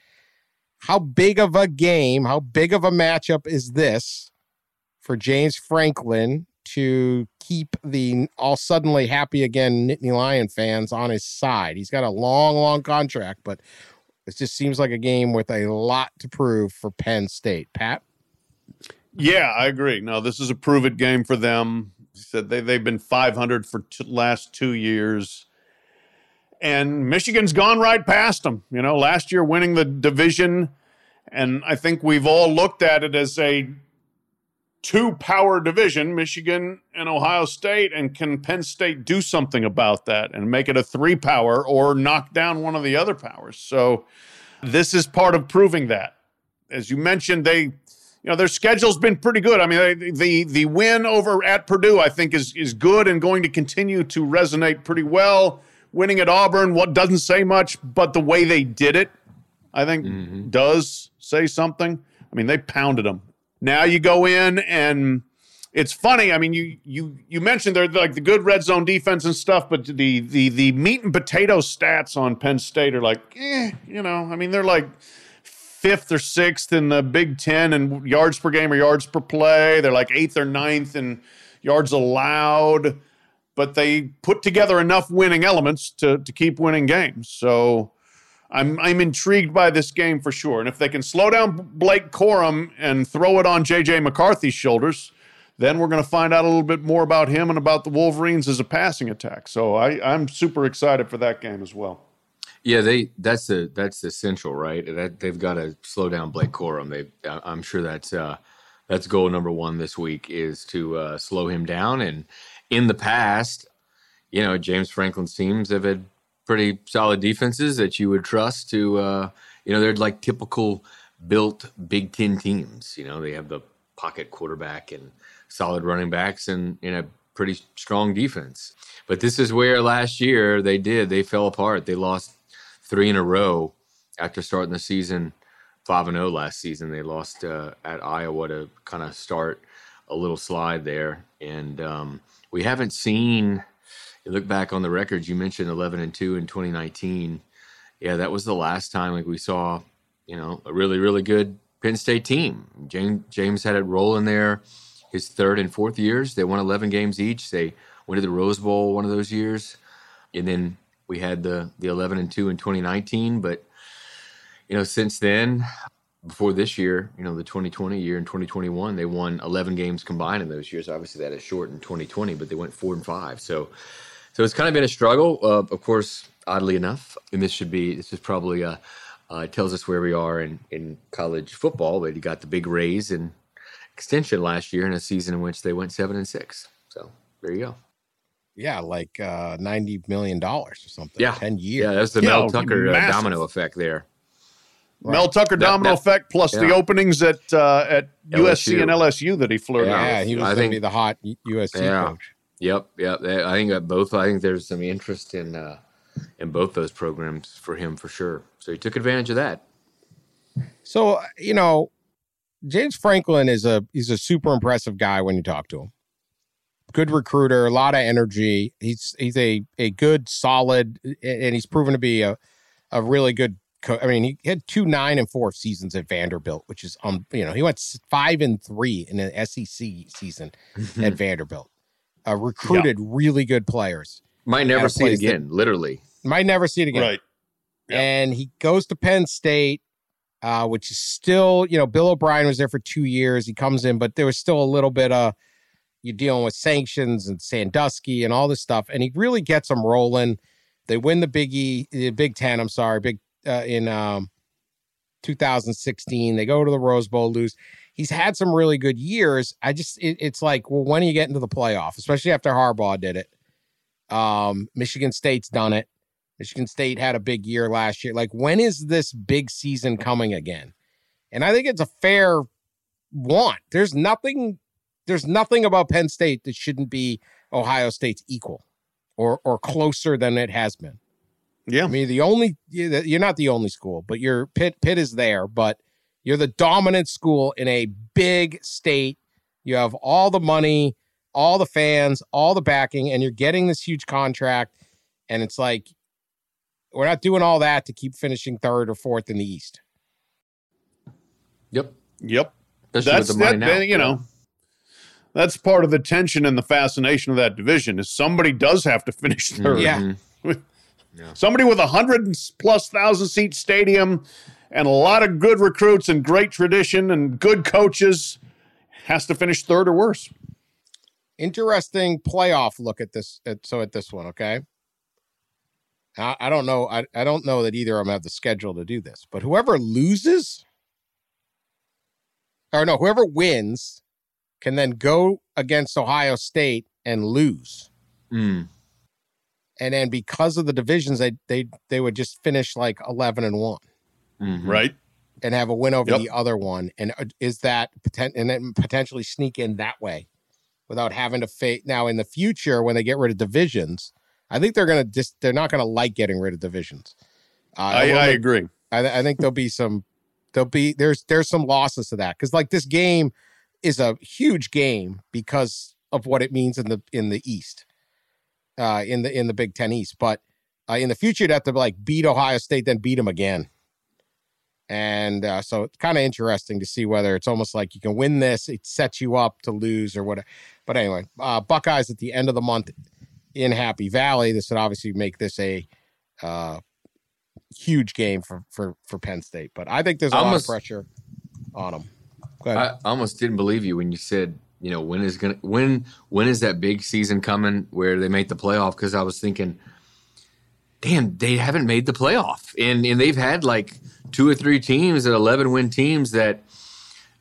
How big of a game? How big of a matchup is this for James Franklin to keep the all suddenly happy again Nittany Lion fans on his side? He's got a long, long contract, but it just seems like a game with a lot to prove for Penn State. Pat,
Yeah, I agree. No, this is a prove it game for them. He said they they've been 500 for t- last two years, and Michigan's gone right past them. You know, last year winning the division, and I think we've all looked at it as a two power division, Michigan and Ohio State, and can Penn State do something about that and make it a three power or knock down one of the other powers? So this is part of proving that. As you mentioned, they you know their schedule's been pretty good. I mean, the the win over at Purdue, I think, is is good and going to continue to resonate pretty well. Winning at Auburn, what doesn't say much, but the way they did it, I think, does say something. I mean, they pounded them. Now you go in and it's funny. I mean, you you you mentioned they're like the good red zone defense and stuff, but the the the meat and potato stats on Penn State are like, eh, you know. I mean, they're like fifth or sixth in the Big Ten in yards per game or yards per play. They're like eighth or ninth in yards allowed, but they put together enough winning elements to to keep winning games. So I'm I'm intrigued by this game for sure. And if they can slow down Blake Corum and throw it on JJ McCarthy's shoulders, then we're going to find out a little bit more about him and about the Wolverines as a passing attack. So I, I'm super excited for that game as well.
Yeah, they that's the that's essential, right? That they've got to slow down Blake Corum. They, I'm sure that's uh, that's goal number one this week is to uh, slow him down. And in the past, you know, James Franklin teams have had pretty solid defenses that you would trust to, uh, you know, they're like typical built Big Ten teams. You know, they have the pocket quarterback and solid running backs and in a pretty strong defense. But this is where last year they did they fell apart. They lost three in a row after starting the season five and zero last season. They lost uh, at Iowa to kind of start a little slide there, and um, we haven't seen. You look back on the records. You mentioned eleven and two in 2019. Yeah, that was the last time like we saw, you know, a really really good Penn State team. James James had it rolling there. His third and fourth years, they won 11 games each. They went to the Rose Bowl one of those years, and then we had the the 11 and 2 in 2019 but you know since then before this year you know the 2020 year and 2021 they won 11 games combined in those years. Obviously that is short in 2020 but they went 4 and 5 so so it's kind of been a struggle. Uh, of course oddly enough and this should be this is probably uh, uh tells us where we are in in college football but you got the big raise and extension last year in a season in which they went 7 and 6 so there you go.
Yeah, like uh, ninety million dollars or something.
Yeah.
ten years.
yeah that's the mel tucker uh, domino effect there
Mel Tucker
That-
domino
that-
effect plus the openings at uh, at USC and LSU that he flirted
Yeah,
with.
he was
I
going to be the hot USC
Yeah.
coach.
Yep, yep. I think that both. I think there's some interest in uh, in both those programs for him for sure. So he took advantage of that.
So you know, James Franklin is a he's a super impressive guy when you talk to him. Good recruiter, a lot of energy. He's he's a a good, solid, and he's proven to be a a really good. Co- I mean, he had two nine and four seasons at Vanderbilt, which is um you know he went five and three in an SEC season at Vanderbilt. Uh, recruited really good players.
Might never see it
place that-
again. literally.
Might never see it again
Right. Yeah.
and he goes to Penn State, uh, which is still, you know, Bill O'Brien was there for two years. He comes in, but there was still a little bit of you're dealing with sanctions and Sandusky and all this stuff, and he really gets them rolling. They win the Big E, the Big Ten. I'm sorry, Big uh, in um, 2016. They go to the Rose Bowl, lose. He's had some really good years. I just, it, it's like, well, when do you get into the playoff? Especially after Harbaugh did it. Um, Michigan State's done it. Michigan State had a big year last year. Like, when is this big season coming again? And I think it's a fair want. There's nothing, there's nothing about Penn State that shouldn't be Ohio State's equal or or closer than it has been.
Yeah.
I mean, the only you're not the only school, but your Pitt Pitt is there, but you're the dominant school in a big state. You have all the money, all the fans, all the backing, and you're getting this huge contract. And it's like we're not doing all that to keep finishing third or fourth in the East.
Yep.
Yep.
Especially
That's
with the money
that,
now.
you know. That's part of the tension and the fascination of that division is somebody does have to finish mm-hmm. third.
Yeah. *laughs*
Somebody with a hundred and plus thousand seat stadium and a lot of good recruits and great tradition and good coaches has to finish third or worse.
Interesting playoff look at this. At, so at this one, okay. I, I don't know. I, I don't know that either of them have the schedule to do this, but whoever loses, or no, whoever wins, can then go against Ohio State and lose.
Mm.
And then because of the divisions, they they they would just finish like eleven and one
Mhm.
Right?
and have a win over
Yep.
the other one. And uh, is that poten- and then potentially sneak in that way without having to face now in the future when they get rid of divisions? I think they're gonna just they're not gonna like getting rid of divisions. Uh,
I, I agree.
I, I think there'll be some there'll be there's there's some losses to that because like this game is a huge game because of what it means in the in the East, uh, in the in the Big Ten East. But uh, in the future, you'd have to like beat Ohio State, then beat them again. And uh, so it's kind of interesting to see whether it's almost like you can win this, it sets you up to lose or whatever. But anyway, uh, Buckeyes at the end of the month in Happy Valley. This would obviously make this a uh, huge game for for for Penn State. But I think there's a lot
Almost-
of pressure on them.
I almost didn't believe you when you said, you know, when is gonna when when is that big season coming where they make the playoff? Because I was thinking, damn, they haven't made the playoff, and and they've had like two or three teams at eleven win teams that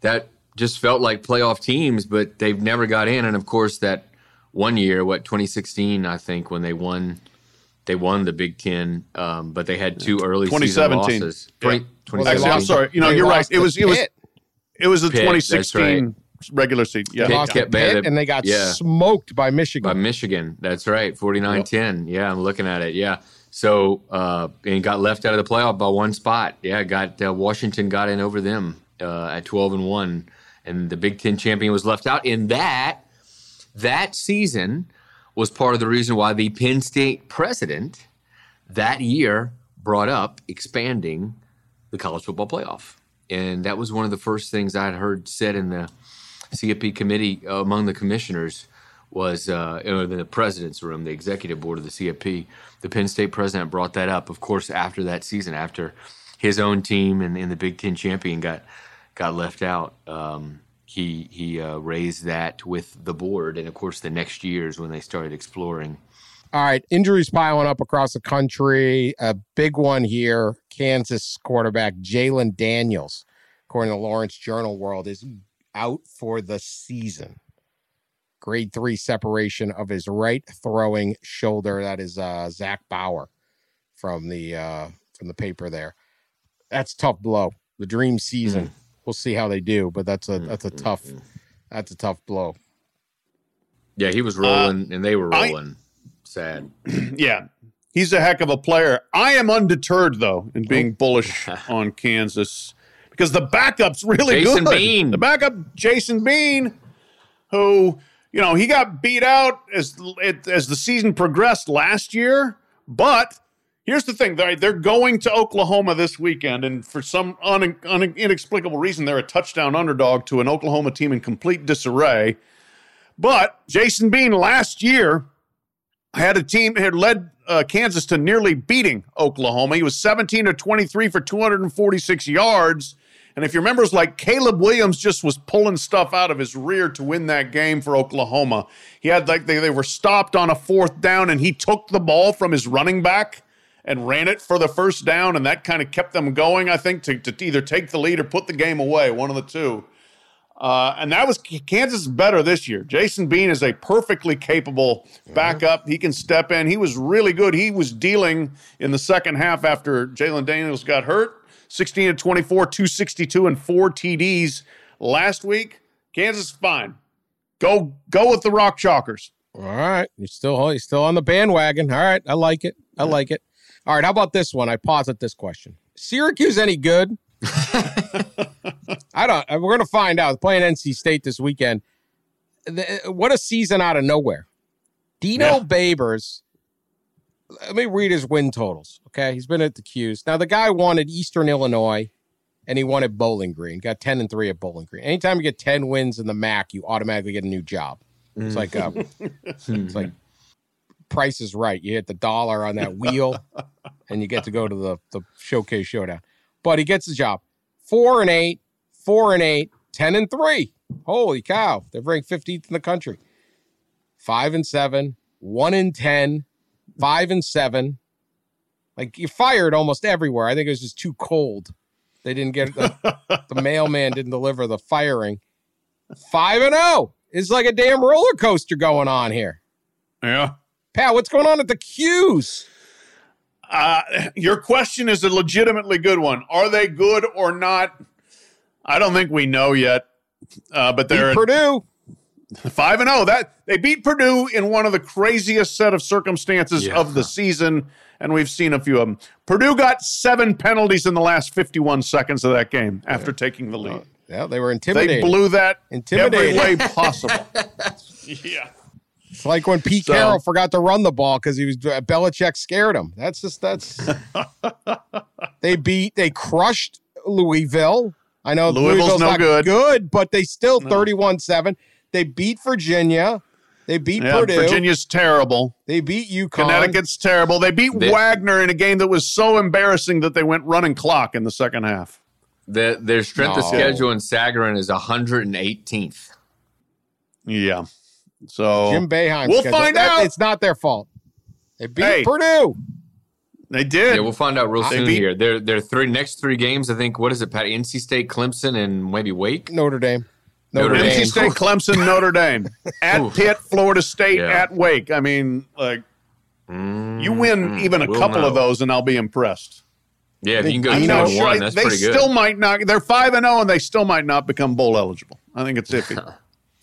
that just felt like playoff teams, but they've never got in. And of course, that one year, what 2016, I think, when they won. They won the Big Ten, um, but they had two early season
2017.
losses.
Yeah.
20, 2017.
Actually, I'm sorry. You know,
they
you're right. It was it was
Pitt.
it was the
Pitt, that's
2016 regular season. Yeah.
They
Pitt
lost to Pitt and they got
yeah.
smoked by Michigan.
by Michigan. That's right, 49-10. Yeah, I'm looking at it. Yeah. So uh, and got left out of the playoff by one spot. Yeah, got uh, Washington got in over them uh, at 12 and one, and the Big Ten champion was left out. In that that season was part of the reason why the Penn State president that year brought up expanding the college football playoff, and that was one of the first things I'd heard said in the CFP committee uh, among the commissioners was uh, in the president's room, the executive board of the CFP. The Penn State president brought that up, of course, after that season, after his own team and, and the Big Ten champion got got left out. Um, he he uh, raised that with the board, and of course, the next years when they started exploring.
All right, injuries piling up across the country. A big one here. Kansas quarterback Jalon Daniels, according to Lawrence Journal World, is out for the season. Grade three separation of his right throwing shoulder. That is uh, Zach Bauer from the uh, from the paper there. that's tough blow. The dream season. Hmm. We'll see how they do, but that's a hmm, that's a hmm, tough that's a tough blow.
Yeah, he was uh, rolling and they were
I-
rolling. Sad. *clears throat*
Yeah. He's a heck of a player. I am undeterred though in being
Oh.
bullish *laughs* on Kansas because the backup's really
Jason
good.
Bean.
The backup, Jason Bean, who you know he got beat out as it, as the season progressed last year. But here's the thing: they're, they're going to Oklahoma this weekend, and for some un, un, inexplicable reason, they're a touchdown underdog to an Oklahoma team in complete disarray. But Jason Bean last year had a team had led uh, Kansas to nearly beating Oklahoma. He was 17 to 23 for 246 yards. And if you remember, it's like Caleb Williams just was pulling stuff out of his rear to win that game for Oklahoma. He had like they, they were stopped on a fourth down, and he took the ball from his running back and ran it for the first down, and that kind of kept them going, I think, to, to either take the lead or put the game away, one of the two. Uh, and that was Kansas is better this year. Jason Bean is a perfectly capable backup. He can step in. He was really good. He was dealing in the second half after Jalon Daniels got hurt. 16 to 24, 262, and four TDs last week. Kansas is fine. Go go with the Rock Chalkers.
All right. You're still you're still on the bandwagon. All right. I like it. I like it. All right. How about this one? I posit this question. Syracuse any good? *laughs* I don't uh, we're gonna find out. Playing NC State this weekend. The- uh, what a season out of nowhere. Dino
Yeah.
Babers. Let me read his win totals. Okay. He's been at the Q's. Now the guy wanted Eastern Illinois and he wanted Bowling Green. Got 10 and 3 at Bowling Green. Anytime you get 10 wins in the MAC, you automatically get a new job. It's like um, it's like price is right. You hit the dollar on that wheel and you get to go to the, the showcase showdown. But he gets the job. Four and eight, four and eight, 10 and three. Holy cow. They're ranked 15th in the country. Five and seven, one and 10, five and seven. Like you fired almost everywhere. I think it was just too cold. They didn't get the, *laughs* the mailman didn't deliver the firing. Five and oh. It's like a damn roller coaster going on here.
Yeah.
Pat, what's going on at the Q's?
Uh, your question is a legitimately good one. Are they good or not? I don't think we know yet. Uh, but they're
Purdue.
Five and zero. That they beat Purdue in one of the craziest set of circumstances
Yeah.
of the season, and we've seen a few of them. Purdue got seven penalties in the last fifty-one seconds of that game after taking the lead.
Yeah, they were intimidated.
They blew that every
Intimidating.
way *laughs* possible. yeah.
It's like when Pete
So-
Carroll forgot to run the ball because he was uh, Belichick scared him. That's just that's. *laughs* they beat. They crushed Louisville. I know
Louisville's
Louisville's
no
not
good.
good, but they still thirty-one seven. They beat Virginia. They beat
Yeah,
Purdue.
Virginia's terrible.
They beat UConn.
Connecticut's terrible. They beat
They-
Wagner in a game that was so embarrassing that they went running clock in the second half.
The, their strength of schedule in Sagarin is 118th.
Yeah. So
Jim Boeheim.
We'll
schedule.
find
That-
out.
It's not their fault. They beat
Hey.
Purdue.
they did.
Yeah, we'll find out real
They
soon
beat-
here. Their their three next three games, I think. What is it, Pat? NC State, Clemson, and maybe Wake.
Notre Dame. Notre,
Notre
NC State, Clemson, Notre Dame, *laughs* at Pitt, Florida State,
Yeah.
at Wake. I mean, like you win even a
we'll
couple of those, and I'll be impressed.
Yeah, if you can go
I'm
two
not
one, that's
they
pretty good.
still might not. They're five and zero, and they still might not become bowl eligible. I think it's iffy.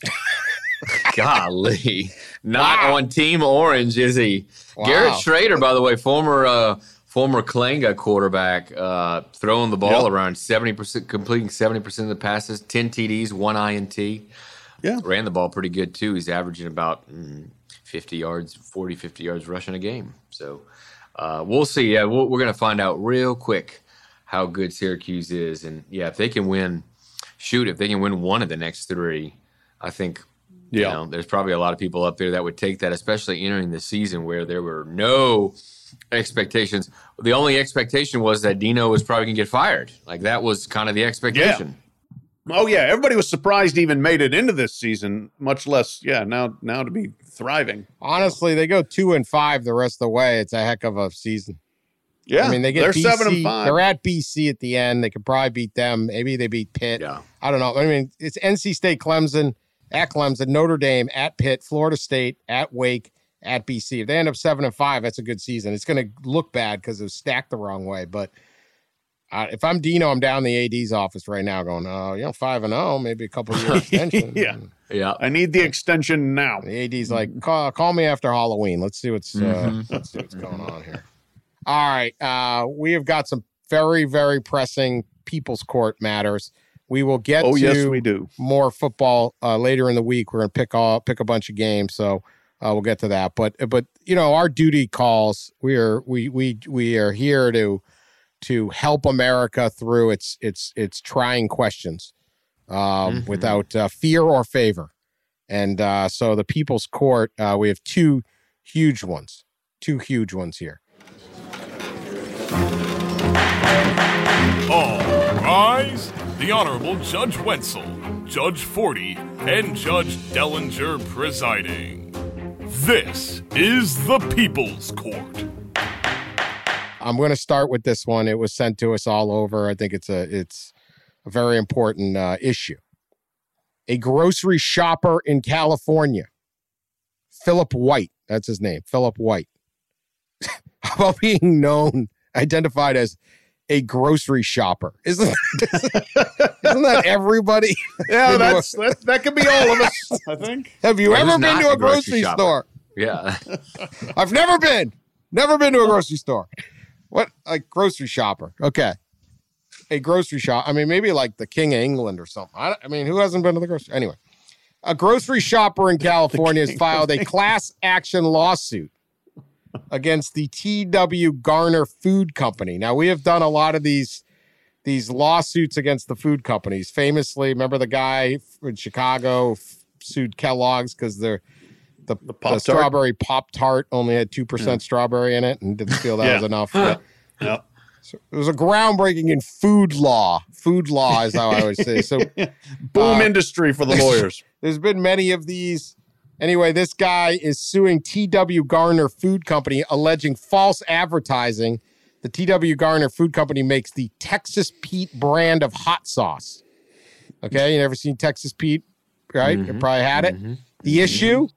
*laughs*
Golly, not on Team Orange, is he? Garrett Shrader, by the way, former uh, former Klanga quarterback, uh, throwing the ball
Yep.
around seventy percent, completing seventy percent of the passes, ten TDs, one INT.
Yeah.
ran the ball pretty good too. He's averaging about mm, fifty yards, 40, 50 yards rushing a game. So uh, we'll see. Yeah, we'll, we're going to find out real quick how good Syracuse is, and yeah, if they can win, shoot, if they can win one of the next three, I think you
Yeah.
know, there's probably a lot of people up there that would take that, especially entering the season where there were no expectations. The only expectation was that Dino was probably going to get fired. Like that was kind of the expectation.
Oh yeah, everybody was surprised he even made it into this season, much less yeah, now now to be thriving.
Honestly, they go two and five the rest of the way. It's a heck of a season.
Yeah.
I mean, they get
they're
BC,
seven and five.
They're at BC at the end. They could probably beat them. Maybe they beat Pitt.
Yeah.
I don't know. I mean, it's NC State, Clemson, at Clemson, Notre Dame, at Pitt, Florida State, at Wake, at BC. If they end up seven and five, that's a good season. It's going to look bad because it was stacked the wrong way, but I, if I'm Dino, I'm down in the AD's office right now, going, "Oh, you know, five and zero, maybe a couple year *laughs* extension."
Yeah.
Yeah.
I need the extension now.
The AD's like, call, call me after Halloween. Let's see what's uh,
Mhm.
let's see what's going on here. All right, uh, we have got some very very pressing people's court matters. We will get
Oh,
to
yes, we do.
more football uh, later in the week. We're gonna pick all pick a bunch of games, so uh, we'll get to that. But but you know, our duty calls. We are we we we are here to to help America through its its its trying questions um,
Mhm.
without uh, fear or favor. And uh, so the People's Court, uh, we have two huge ones, two huge ones here.
All rise. The Honorable Judge Wetzel, Judge Forde, and Judge Dellenger presiding. This is the People's Court.
I'm going to start with this one. It was sent to us all over. I think it's a it's a very important uh, issue. A grocery shopper in California, Philip White. That's his name, Philip White. *laughs* How about being known, identified as a grocery shopper? *laughs* Isn't *laughs* isn't that everybody?
Yeah, *laughs*
Into a-
that's that, that could be all of us, I think.
Have you
I
ever been to a
a grocery
grocery store?
Yeah.
I've never been. Never been to a grocery store. What like grocery shopper? Okay. A grocery shop. I mean, maybe like the King of England or something. I, I mean, who hasn't been to the grocery? Anyway, a grocery shopper in California has filed a class action lawsuit against the T.W. Garner Food Company. Now, we have done a lot of these these lawsuits against the food companies. Famously, remember the guy in Chicago sued Kellogg's because they're the, the,
Pop-Tart?
strawberry pop tart only had two percent strawberry in it, and didn't feel that *laughs*
Yeah.
was enough. *laughs*
Yeah.
So it was a groundbreaking in food law. Food law is how I would say. So *laughs*
Boom
Uh,
industry for the lawyers.
there's been many of these. Anyway, this guy is suing T.W. Garner Food Company, alleging false advertising. The T.W. Garner Food Company makes the Texas Pete brand of hot sauce. Okay, you never seen Texas Pete, right? You
Mhm.
probably had it.
Mhm.
The issue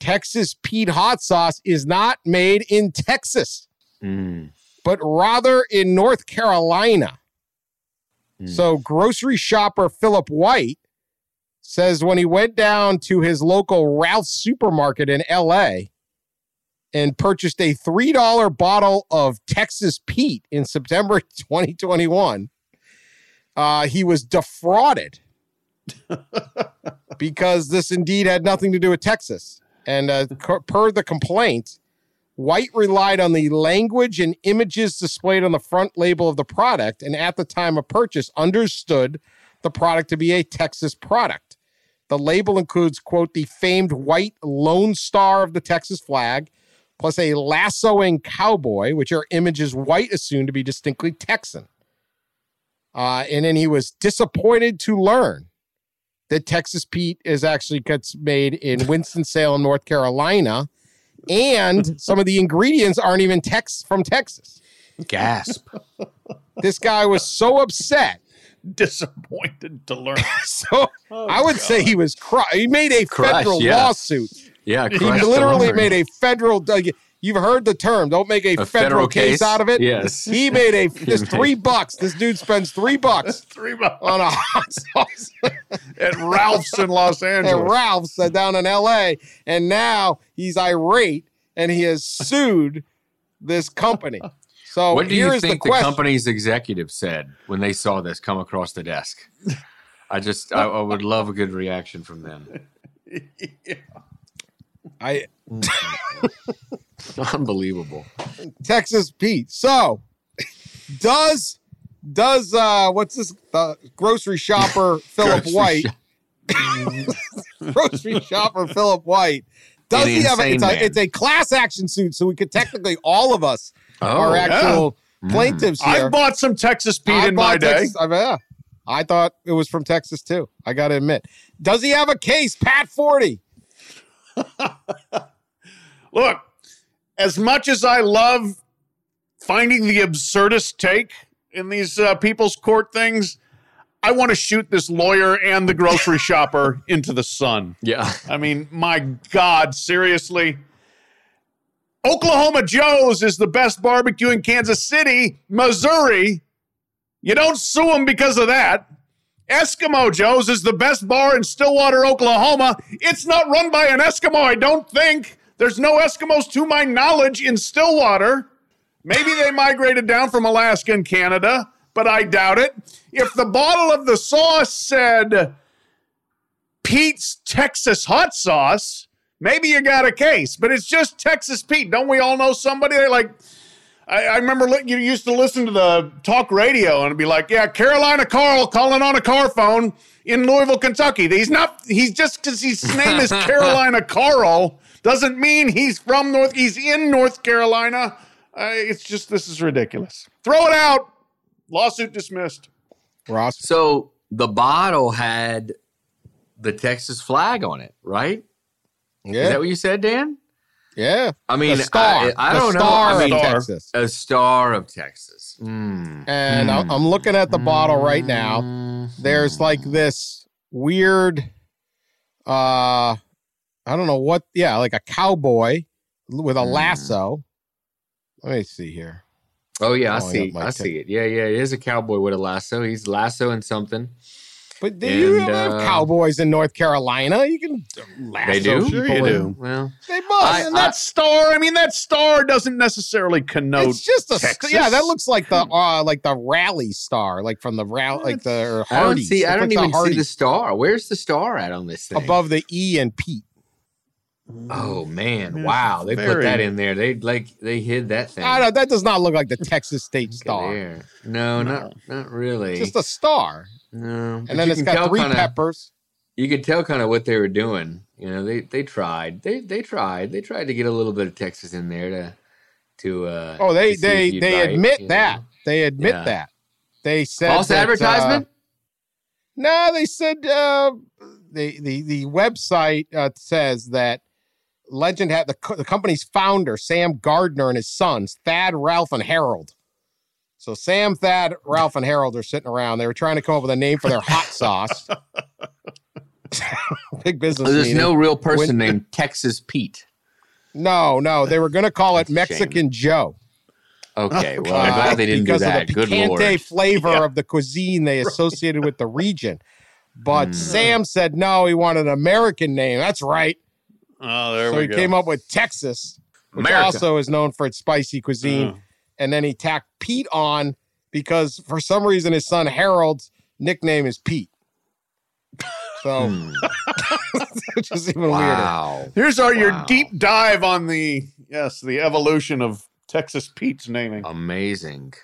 Texas Pete hot sauce is not made in Texas,
Mm.
but rather in North Carolina.
Mm.
So, grocery shopper Philip White says when he went down to his local Ralph's supermarket in LA and purchased a $3 bottle of Texas Pete in September *laughs* 2021, uh, he was defrauded *laughs* because this indeed had nothing to do with Texas. And uh, per the complaint, White relied on the language and images displayed on the front label of the product, and at the time of purchase, understood the product to be a Texas product. The label includes, quote, the famed white lone star of the Texas flag, plus a lassoing cowboy, which are images White assumed to be distinctly Texan. Uh, and then he was disappointed to learn that Texas Pete is actually gets made in Winston-Salem, North Carolina, and some of the ingredients aren't even Tex from Texas.
Gasp.
This guy was so upset. *laughs*
Disappointed to learn. *laughs*
So I would say he was cru- he made a
Crushed,
federal
yeah.
lawsuit.
Yeah.
He literally made a federal. uh, You've heard the term. Don't make a,
A
federal, case, out of it.
Yes. *laughs*
He made a this three bucks. This dude spends three bucks
Three bucks
on a hot sauce
at Ralph's in Los Angeles.
at
Angeles.
Ralph's uh, down in L.A. And now he's irate and he has sued this company. So
what do you think
the
the, company's executive said when they saw this come across the desk? I just, I, I would love a good reaction from them. *laughs*
I *laughs*
Unbelievable.
Texas Pete. So does does uh what's this the grocery shopper *laughs* Philip
Grocery
White
shop-
grocery shopper Philip White does he have a, it's, a, it's a class action suit so we could technically all of us are
Oh,
actual plaintiffs here.
I've bought some Texas Pete
I
in my
bought
day.
Texas- I, yeah. I thought it was from Texas too. I got to admit. Does he have a case, Pat Forde? *laughs*
Look, as much as I love finding the absurdist take in these uh, people's court things, I want to shoot this lawyer and the grocery *laughs* shopper into the sun.
Yeah.
I mean, my God, seriously. Oklahoma Joe's is the best barbecue in Kansas City, Missouri. You don't sue them because of that. Eskimo Joe's is the best bar in Stillwater, Oklahoma. It's not run by an Eskimo, I don't think. There's no Eskimos to my knowledge in Stillwater. Maybe they migrated down from Alaska and Canada, but I doubt it. If the bottle of the sauce said Pete's Texas hot sauce, maybe you got a case, but it's just Texas Pete. Don't we all know somebody that like I, I remember li- you used to listen to the talk radio and be like, yeah, Carolina Carl calling on a car phone in Louisville, Kentucky. He's not, he's just because his name is Carolina *laughs* Carl doesn't mean he's from North, he's in North Carolina. Uh, it's just, this is ridiculous. Throw it out. Lawsuit dismissed.
Ross.
So the bottle had the Texas flag on it, right? Is that what you said, Dan?
yeah.
I mean,
star.
I, I don't know. I mean,
Star.
Texas.
a star of Texas. Mm.
And I- I'm looking at the bottle right now. There's like this weird, uh, I don't know what. Yeah, like a cowboy with a
Mm.
lasso. Let me see here.
Oh yeah, I see. I see it. Yeah, yeah. It is a cowboy with a lasso. He's lassoing something.
But do you
And,
have
uh,
cowboys in North Carolina? You can lasso
They do?
Sure you do.
Well,
They must.
I-
And that star, I mean, that star doesn't necessarily connote.
it's just a
Texas.
yeah. That *laughs* looks like the uh like the rally star, like from the rally, like the or
I don't see. I don't
like
even see the star. Where's the star at on this thing?
above the E and Pete.
Oh man! Wow, they put that in there. They like they hid that thing.
I don't, that does not look like the Texas *laughs* State star.
there. No, not not really.
Just a star,
no.
And then it's got three
kinda-
peppers.
You could tell kind of what they were doing. You know, they they tried. They they tried. They tried to get a little bit of Texas in there to to. uh
Oh, they they they
bite,
admit that.
know.
They admit
Yeah.
that. They said
false
that, uh,
advertisement.
No, they said uh, the the the website uh, says that Legend had the co- the company's founder Sam Garner and his sons Thad, Ralph, and Harold. So Sam, Thad, Ralph, and Harold are sitting around. They were trying to come up with a name for their hot *laughs* sauce. *laughs* Big business.
There's
meeting.
no real person
When-
named Texas Pete.
no, no. They were going to call it
That's a shame.
Mexican Joe.
Okay, well, I'm
uh,
glad they didn't do
because
that.
of the
Good
picante
lord.
flavor
Yeah.
of the cuisine they associated with the region. But
Hmm.
Sam said no, he wanted an American name. That's right.
Oh, there
so
we
he
go.
came up with Texas, which
America.
also is known for its spicy cuisine.
Oh.
And then he tacked Pete on because for some reason his son Harold's nickname is Pete. So,
Hmm. *laughs*
which is even weirder.
Wow.
Here's our your deep dive on the yes the evolution of Texas Pete's naming.
Amazing.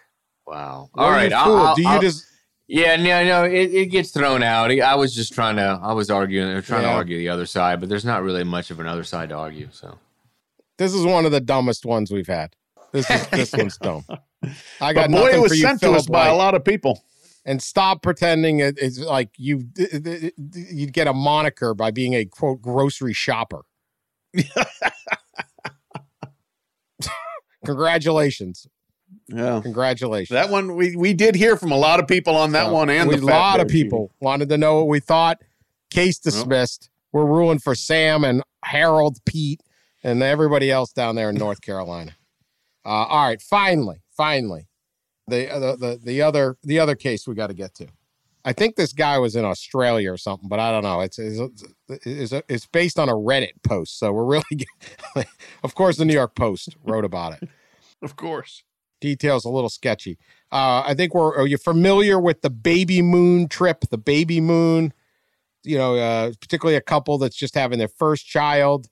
Wow.
What
All
are
right.
you
I'll- I'll-
Do you
I'll-
just
Yeah, no, no, it, it gets thrown out. I was just trying to, I was arguing, or trying
Yeah.
to argue the other side, but there's not really much of another side to argue. So
this is one of the dumbest ones we've had. This is this *laughs* one's dumb. I got
But boy,
nothing
it
for
was
you,
sent to us
Philip
by a lot of people.
and stop pretending it- it's like you you'd get a moniker by being a quote grocery shopper. *laughs* Congratulations.
Yeah.
Congratulations.
That one we we did hear from a lot of people on that
So,
one, and
we-
the
a lot of people wanted to know what we thought. Case dismissed. We're ruling for Sam and Harold, Pete, and everybody else down there in North Carolina. Uh, all right, finally, finally, the, the the the other the other case we got to get to. I think this guy was in Australia or something, but I don't know. It's it's, it's, it's based on a Reddit post, so we're really, *laughs* of course, the New York Post wrote about it
Of course.
Details a little sketchy. Uh, I think we're. Are you familiar with the baby moon trip? The baby moon, you know, uh, particularly a couple that's just having their first child.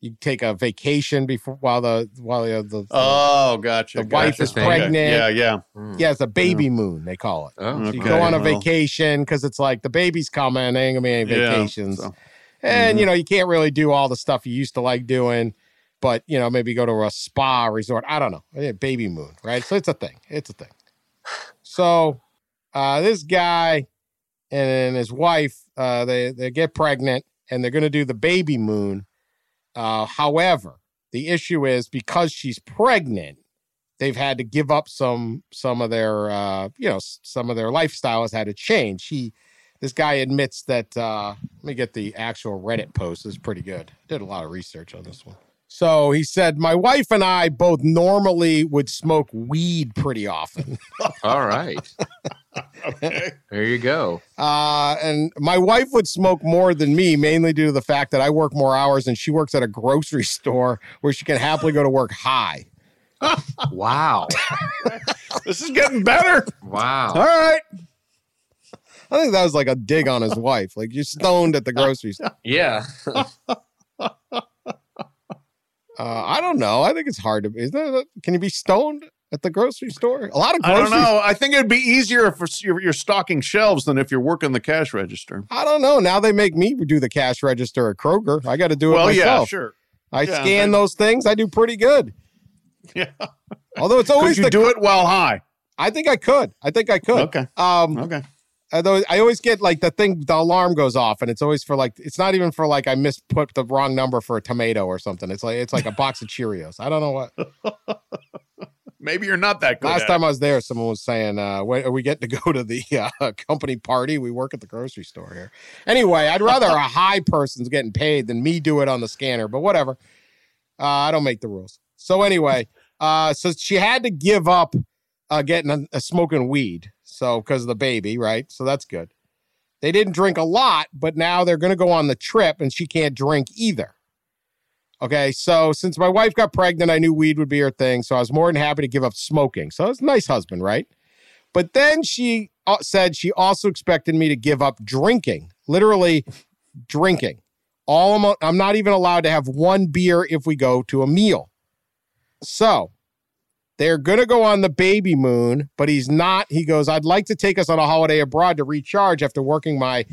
You take a vacation before while the while the, the
Oh, gotcha.
The wife
gotcha.
is
Okay.
pregnant.
Yeah, yeah.
hmm.
yeah, it's a baby moon they call it.
Oh,
So you
Okay,
go on a vacation because it's like the baby's coming. There ain't gonna be any
Yeah,
vacations,
so-
and
Mhm.
you know you can't really do all the stuff you used to like doing. But you know maybe go to a spa resort. I don't know. Yeah, baby moon, right? So it's a thing. It's a thing. So uh, this guy and his wife, uh, they they get pregnant and they're going to do the baby moon. Uh, however, the issue is because she's pregnant, they've had to give up some some of their uh, you know some of their lifestyle has had to change. He this guy admits that. Uh, let me get the actual Reddit post. It's pretty good. Did a lot of research on this one. So he said, My wife and I both normally would smoke weed pretty often. *laughs*
All right.
Okay.
There you go.
Uh, and my wife would smoke more than me, mainly due to the fact that I work more hours and she works at a grocery *laughs* store where she can happily go to work high. *laughs*
Wow.
This is getting better.
Wow.
All right. I think that was like a dig on his wife. Like you're stoned at the grocery store.
Yeah.
Uh, I don't know. I think it's hard to. Is that can you be stoned at the grocery store? A lot of
I
grocery.
don't know. I think it'd be easier if you're, you're stocking shelves than if you're working the cash register.
I don't know. Now they make me do the cash register at Kroger. I got to do it
Well, yeah, sure.
I
Yeah,
scan
I-
those things. I do pretty good.
Yeah.
Although it's *laughs*
Could
always
you
the,
do it while high?
I think I could. I think I could.
Okay.
Um,
Okay.
I always get like the thing, the alarm goes off, and it's always for like it's not even for like I misput the wrong number for a tomato or something. It's like it's like a box of Cheerios. I don't know what. *laughs*
Maybe you're not that good.
Last time I was there, someone was saying, uh, when, "Are we getting to go to the *laughs* uh, company party? We work at the grocery store here." Anyway, I'd rather a *laughs* high person's getting paid than me do it on the scanner. But whatever, uh, I don't make the rules. So anyway, uh, so she had to give up uh, getting a, a smoking weed, so because of the baby, right? So that's good. They didn't drink a lot, but now they're going to go on the trip, and she can't drink either. Okay, so since my wife got pregnant, I knew weed would be her thing, so I was more than happy to give up smoking. So it's a nice husband, right? But then she uh, said she also expected me to give up drinking, literally *laughs* drinking. All I'm, I'm not even allowed to have one beer if we go to a meal. So they're going to go on the baby moon, but he's not. He goes, I'd like to take us on a holiday abroad to recharge after working my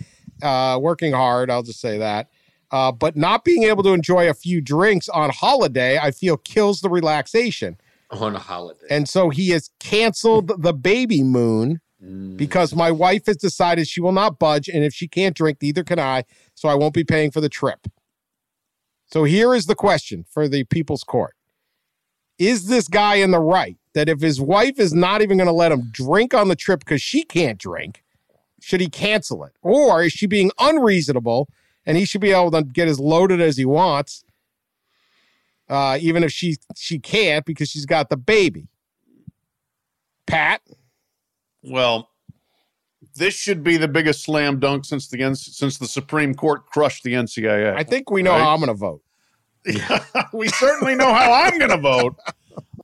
uh, working hard. I'll just say that. Uh, but not being able to enjoy a few drinks on holiday, I feel kills the relaxation.
On a holiday.
And so he has canceled the baby moon because my wife has decided she will not budge. And if she can't drink, neither can I. So I won't be paying for the trip. So here is the question for the people's court Is this guy in the right that if his wife is not even going to let him drink on the trip because she can't drink, should he cancel it? Or is she being unreasonable and he should be able to get as loaded as he wants? Uh, even if she she can't because she's got the baby. Pat,
Well, this should be the biggest slam dunk since the since the Supreme Court crushed the NCAA.
I think we know
Right.
how I'm going to vote. *laughs*
we certainly know how I'm going to vote.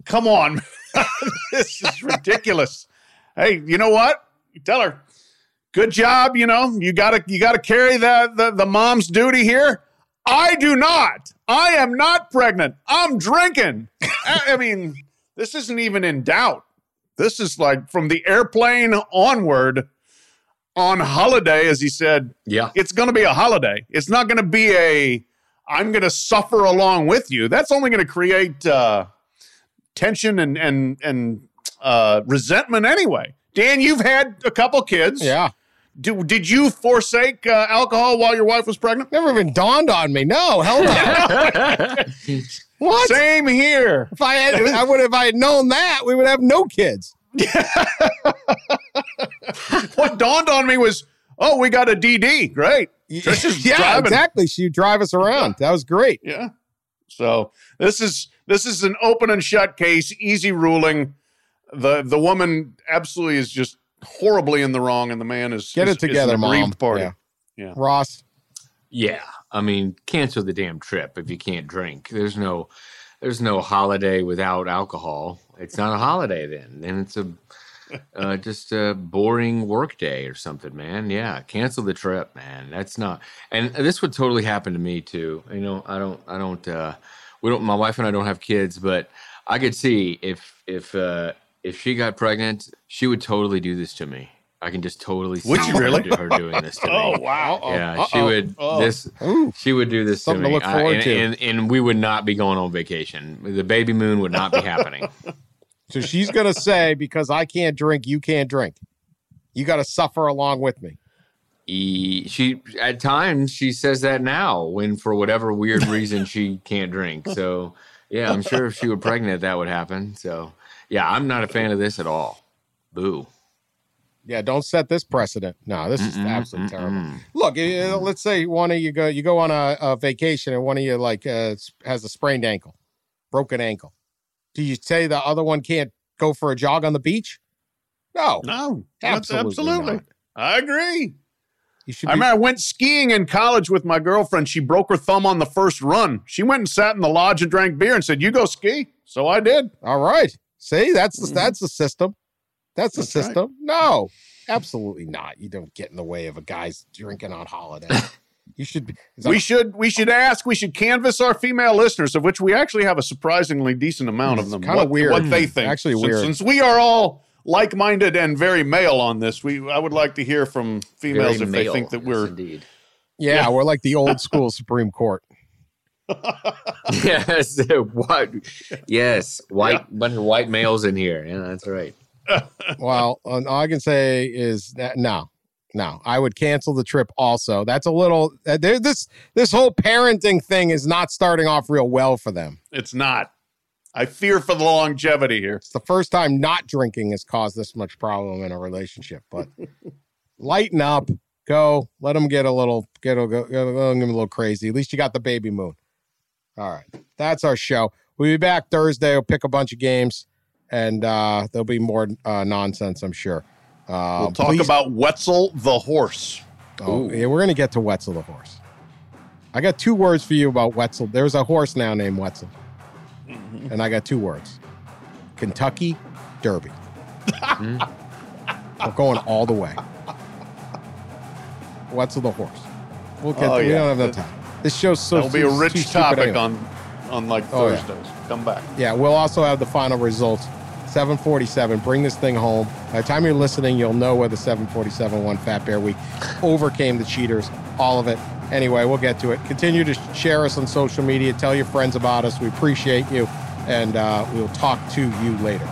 Come on, *laughs* this is ridiculous. Hey, you know what? You tell her, good job. You know, you gotta you gotta carry the the, the mom's duty here. I do not. I am not pregnant. I'm drinking. I, I mean, this isn't even in doubt. This is like from the airplane onward on holiday, as he said.
Yeah.
It's going to be a holiday. It's not going to be a I'm going to suffer along with you. That's only going to create uh, tension and and and uh, resentment anyway. Dan, you've had a couple kids.
Yeah.
Do, did you forsake uh, alcohol while your wife was pregnant?
Never even dawned on me. No, hell no. *laughs* what?
Same here.
If I had, I would if I had known that, we would have no kids. *laughs*
What dawned on me was, oh, we got a DD. Great. Trisha's *laughs*
yeah,
driving.
exactly. She would drive us around. That was great.
Yeah. So this is this is an open and shut case, easy ruling. The the woman absolutely is just horribly in the wrong, and the man is
Get
is-
it together,
is an aggrieved
mom.
Party.
Yeah.
Yeah.
Ross.
Yeah, I mean, cancel the damn trip if you can't drink. There's no, there's no holiday without alcohol. It's not a holiday then. Then it's a, uh, just a boring work day or something, man. Yeah, cancel the trip, man. That's not. And this would totally happen to me too. You know, I don't, I don't, uh, we don't. My wife and I don't have kids, but I could see if if uh, if she got pregnant, she would totally do this to me. I can just totally see
Would you really?
her doing this to *laughs* me.
Oh wow.
Yeah, she
Uh-oh.
would.
Oh.
This
Ooh.
she would do this
Something
to
to
me,
look forward
and,
to.
And, and we would not be going on vacation. The baby moon would not be happening. *laughs*
So she's gonna say, because I can't drink, you can't drink. You got to suffer along with me.
E- she at times she says that now when for whatever weird reason she can't drink. So yeah, I'm sure if she were pregnant that would happen. So yeah, I'm not a fan of this at all. Boo.
Yeah, don't set this precedent. No, this is absolutely terrible.
Mm-mm.
Look, uh, let's say one of you go, you go on a, a vacation, and one of you like uh, has a sprained ankle, broken ankle. Do you say the other one can't go for a jog on the beach? No,
No,
Absolutely
absolutely. I agree.
you should.
I
Be,
remember I went skiing in college with my girlfriend. She broke her thumb on the first run. She went and sat in the lodge and drank beer and said, "You go ski." So I did.
all right. See, that's the,
Mhm.
that's the system. That's the
That's right.
system. No, absolutely not. You don't get in the way of a guy's drinking on holiday. *laughs* you should be.
We should we should ask. We should canvass our female listeners, of which we actually have a surprisingly decent amount of them.
kinda
what,
weird.
what they hmm. think.
Actually
since,
weird.
Since we are all like-minded and very male on this, we I would like to hear from females
Very
if they think that we're
indeed.
yeah,
Yeah.
we're like the old *laughs* school Supreme Court. *laughs*
yes, *laughs* what? Yes, white bunch of white males in here. Yeah, that's right.
Well, all I can say is that no, no, I would cancel the trip. Also, that's a little. Uh, this this whole parenting thing is not starting off real well for them.
It's not. I fear for the longevity here.
It's the first time not drinking has caused this much problem in a relationship. But *laughs* lighten up, go, let them get a little, get a, go, go, go, get a little crazy. At least you got the baby moon. All right, that's our show. We'll be back Thursday. We'll pick a bunch of games, and uh, there'll be more uh, nonsense, I'm sure. Uh,
We'll talk
please-
about Wetzel the horse.
Oh, yeah, we're gonna get to Wetzel the horse. I got two words for you about Wetzel. There's a horse now named Wetzel, and I got two words: Kentucky Derby. *laughs* We're going all the way. Wetzel the horse. We'll get.
Oh,
we
yeah.
don't have enough time. This show's so.
That'll be a rich topic
anyway.
on on like
Oh, yeah.
Thursdays. Come back.
Yeah, we'll also have the final results. 747. Bring this thing home. By the time you're listening, you'll know whether 747 won Fat Bear Week, overcame the cheaters, all of it. Anyway, we'll get to it. Continue to share us on social media. Tell your friends about us. We appreciate you. And uh, we'll talk to you later.